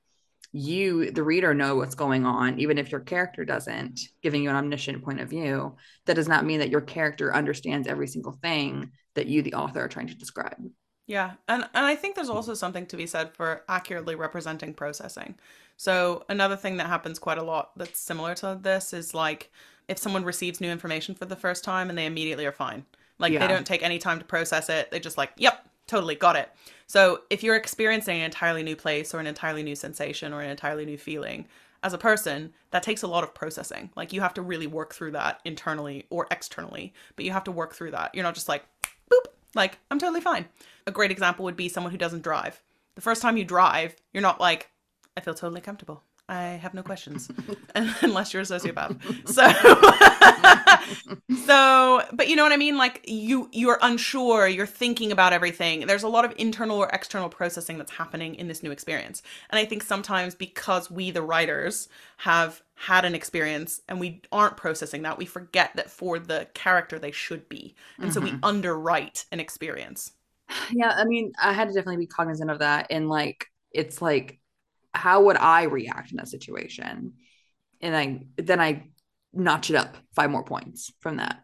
Speaker 2: you, the reader, know what's going on, even if your character doesn't, giving you an omniscient point of view. That does not mean that your character understands every single thing that you, the author, are trying to describe.
Speaker 1: Yeah, and and I think there's also something to be said for accurately representing processing. So another thing that happens quite a lot that's similar to this is like if someone receives new information for the first time and they immediately are fine. Like
Speaker 2: Yeah.
Speaker 1: they don't take any time to process it. They just like, "Yep, totally got it." So if you're experiencing an entirely new place or an entirely new sensation or an entirely new feeling, as a person, that takes a lot of processing. Like you have to really work through that internally or externally, but you have to work through that. You're not just like, boop, like, I'm totally fine. A great example would be someone who doesn't drive. The first time you drive, you're not like, I feel totally comfortable. I have no questions, unless you're a sociopath. So, so, but you know what I mean? Like you, you're unsure. You're thinking about everything. There's a lot of internal or external processing that's happening in this new experience. And I think sometimes because we, the writers, have had an experience and we aren't processing that, we forget that for the character they should be, and so we mm-hmm. underwrite an experience.
Speaker 2: Yeah, I mean, I had to definitely be cognizant of that. And like, it's like, how would I react in that situation? And I then I notch it up five more points from that.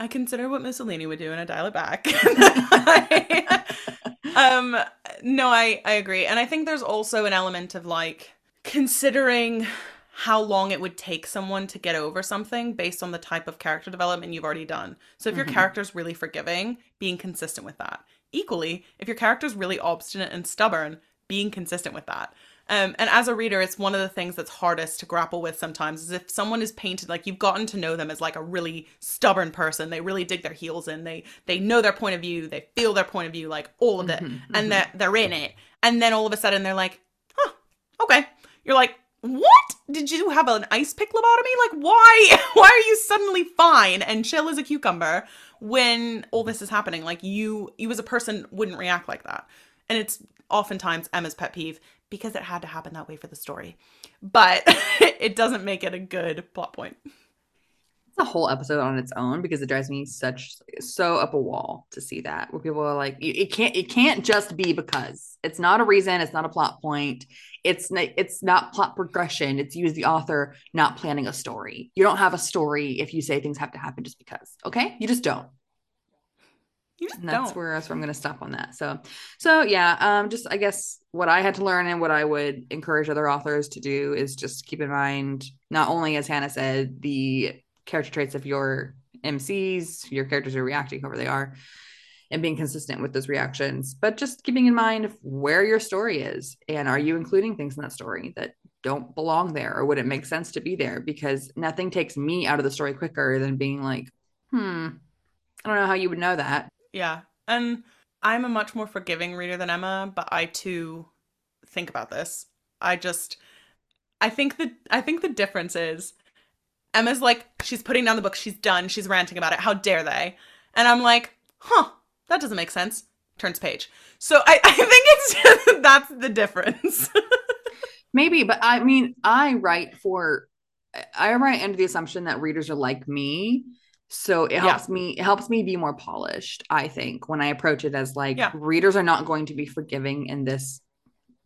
Speaker 1: I consider what Mussolini would do and I dial it back. um no, I I agree. And I think there's also an element of like considering how long it would take someone to get over something based on the type of character development you've already done. So if your
Speaker 2: Mhm.
Speaker 1: character's really forgiving, being consistent with that. Equally, if your character's really obstinate and stubborn, being consistent with that. Um, and as a reader, it's one of the things that's hardest to grapple with sometimes is if someone is painted like you've gotten to know them as like a really stubborn person. They really dig their heels in. They they know their point of view. They feel their point of view, like all of it,
Speaker 2: Mhm,
Speaker 1: and
Speaker 2: mhm.
Speaker 1: they're they're in it. And then all of a sudden they're like, huh, okay. You're like, what? Did you have an ice pick lobotomy? Like, why? Why are you suddenly fine and chill as a cucumber when all this is happening? Like, you, you as a person wouldn't react like that. And it's oftentimes Emma's pet peeve because it had to happen that way for the story. But it doesn't make it a good plot point.
Speaker 2: It's a whole episode on its own because it drives me such so up a wall to see that where people are like, "You- it can't it can't just be because it's not a reason, it's not a plot point, it's not, it's not plot progression. It's you as the author not planning a story. You don't have a story if you say things have to happen just because. Okay, you just don't.
Speaker 1: You just
Speaker 2: And that's
Speaker 1: don't.
Speaker 2: where that's where I'm going to stop on that. So, so yeah, um, just I guess what I had to learn and what I would encourage other authors to do is just keep in mind not only as Hanah said the character traits of your MCs, your characters are reacting however they are, and being consistent with those reactions, but just keeping in mind where your story is and are you including things in that story that don't belong there or would it make sense to be there? Because nothing takes me out of the story quicker than being like, hmm, I don't know how you would know that.
Speaker 1: Yeah. And I'm a much more forgiving reader than Emma, but I too think about this. I just I think the I think the difference is Emma's like she's putting down the book, she's done, she's ranting about it. How dare they? And I'm like, "Huh, that doesn't make sense." Turns page. So I I think it's that's the difference.
Speaker 2: Maybe, but I mean, I write for, I write under the assumption that readers are like me. So it
Speaker 1: Yeah.
Speaker 2: helps me, it helps me be more polished, I think, when I approach it as like
Speaker 1: Yeah.
Speaker 2: readers are not going to be forgiving in this,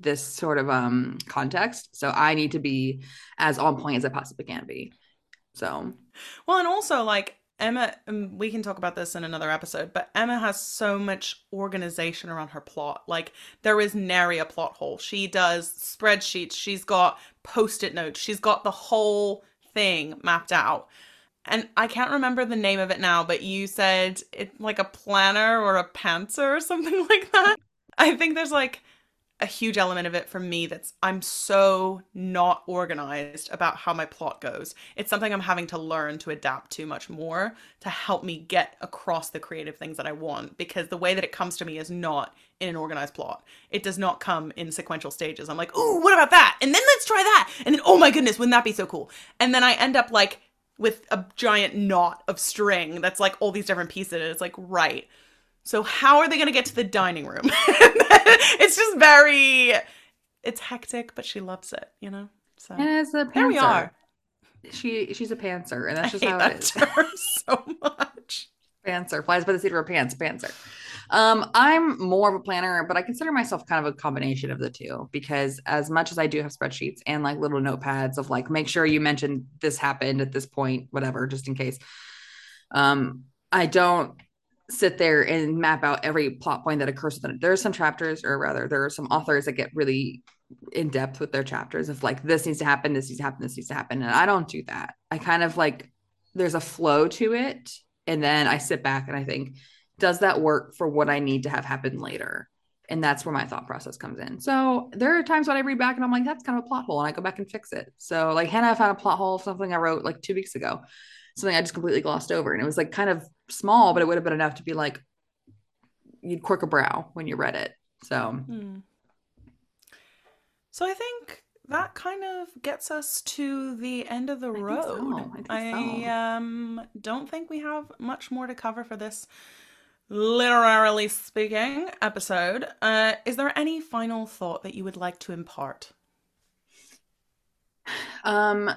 Speaker 2: this sort of um context. So I need to be as on point as I possibly can be. So
Speaker 1: Well, and also like Emma, um, we can talk about this in another episode, but Emma has so much organization around her plot. Like there is nary a plot hole. She does spreadsheets. She's got post-it notes. She's got the whole thing mapped out. And I can't remember the name of it now, but you said it like a planner or a pantser or something like that. I think there's like a huge element of it for me that's I'm so not organized about how my plot goes. It's something I'm having to learn to adapt to much more to help me get across the creative things that I want because the way that it comes to me is not in an organized plot. It does not come in sequential stages. I'm like, "Oh, what about that?" And then let's try that. And then, "Oh my goodness, wouldn't that be so cool?" And then I end up like with a giant knot of string that's like all these different pieces. It's like, right. So how are they going to get to the dining room? it's just very, it's hectic, but she loves it, you know. So
Speaker 2: and as a
Speaker 1: there we are.
Speaker 2: She she's a pantser, and that's just how
Speaker 1: that
Speaker 2: it is.
Speaker 1: term so much.
Speaker 2: Pantser flies by the seat of her pants. Pantser. Um, I'm more of a planner, but I consider myself kind of a combination of the two because as much as I do have spreadsheets and like little notepads of like make sure you mention this happened at this point, whatever, just in case. Um, I don't sit there and map out every plot point that occurs within it. There are some chapters, or rather, there are some authors that get really in depth with their chapters of like this needs to happen, this needs to happen, this needs to happen. And I don't do that. I kind of like there's a flow to it. And then I sit back and I think, does that work for what I need to have happen later? And that's where my thought process comes in. So there are times when I read back and I'm like, that's kind of a plot hole, and I go back and fix it. So like Hanah found a plot hole of something I wrote like two weeks ago, something I just completely glossed over, and it was like kind of small, but it would have been enough to be like you'd quirk a brow when you read it. So
Speaker 1: Hmm. So I think that kind of gets us to the end of the
Speaker 2: think
Speaker 1: road.
Speaker 2: so. I
Speaker 1: I,
Speaker 2: so.
Speaker 1: um don't think we have much more to cover for this literally speaking episode. Uh is there any final thought that you would like to impart?
Speaker 2: um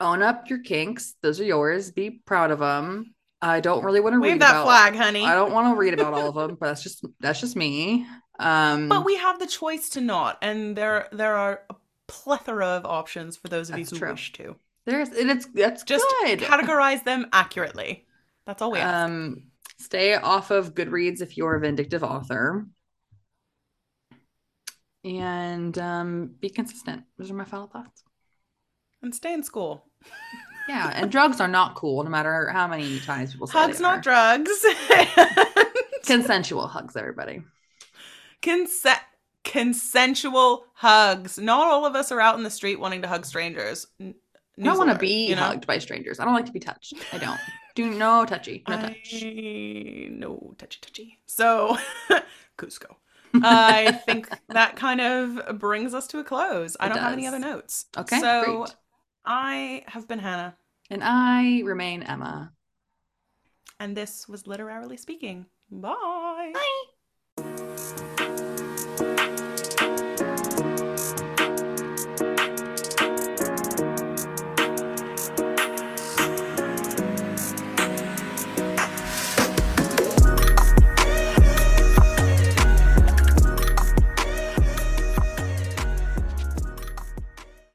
Speaker 2: own up your kinks. Those are yours. Be proud of them. I don't really want to
Speaker 1: Wave
Speaker 2: read
Speaker 1: that
Speaker 2: about
Speaker 1: flag, honey.
Speaker 2: I don't want to read about all of them, but that's just that's just me. Um
Speaker 1: But we have the choice to not, and there there are a plethora of options for those of you who
Speaker 2: true.
Speaker 1: wish to.
Speaker 2: there's and it's that's
Speaker 1: Just
Speaker 2: good.
Speaker 1: categorize them accurately. That's all we ask.
Speaker 2: Um stay off of Goodreads if you're a vindictive author. And um be consistent. Those are my final thoughts.
Speaker 1: and stay in school.
Speaker 2: Yeah, and drugs are not cool, no matter how many times people say
Speaker 1: Hugs, not
Speaker 2: are.
Speaker 1: drugs.
Speaker 2: Consensual hugs, everybody.
Speaker 1: Consent. consensual hugs. Not all of us are out in the street wanting to hug strangers. N-
Speaker 2: I don't want to be
Speaker 1: you know?
Speaker 2: hugged by strangers. I don't like to be touched. I don't. Do no touchy. No touch.
Speaker 1: I, no touchy touchy. So, Cusco. I think that kind of brings us to a close. I don't have any other notes.
Speaker 2: Okay,
Speaker 1: So,
Speaker 2: great.
Speaker 1: I have been Hanah,
Speaker 2: And I remain Emma.
Speaker 1: and this was Literarily Speaking. Bye.
Speaker 2: Bye.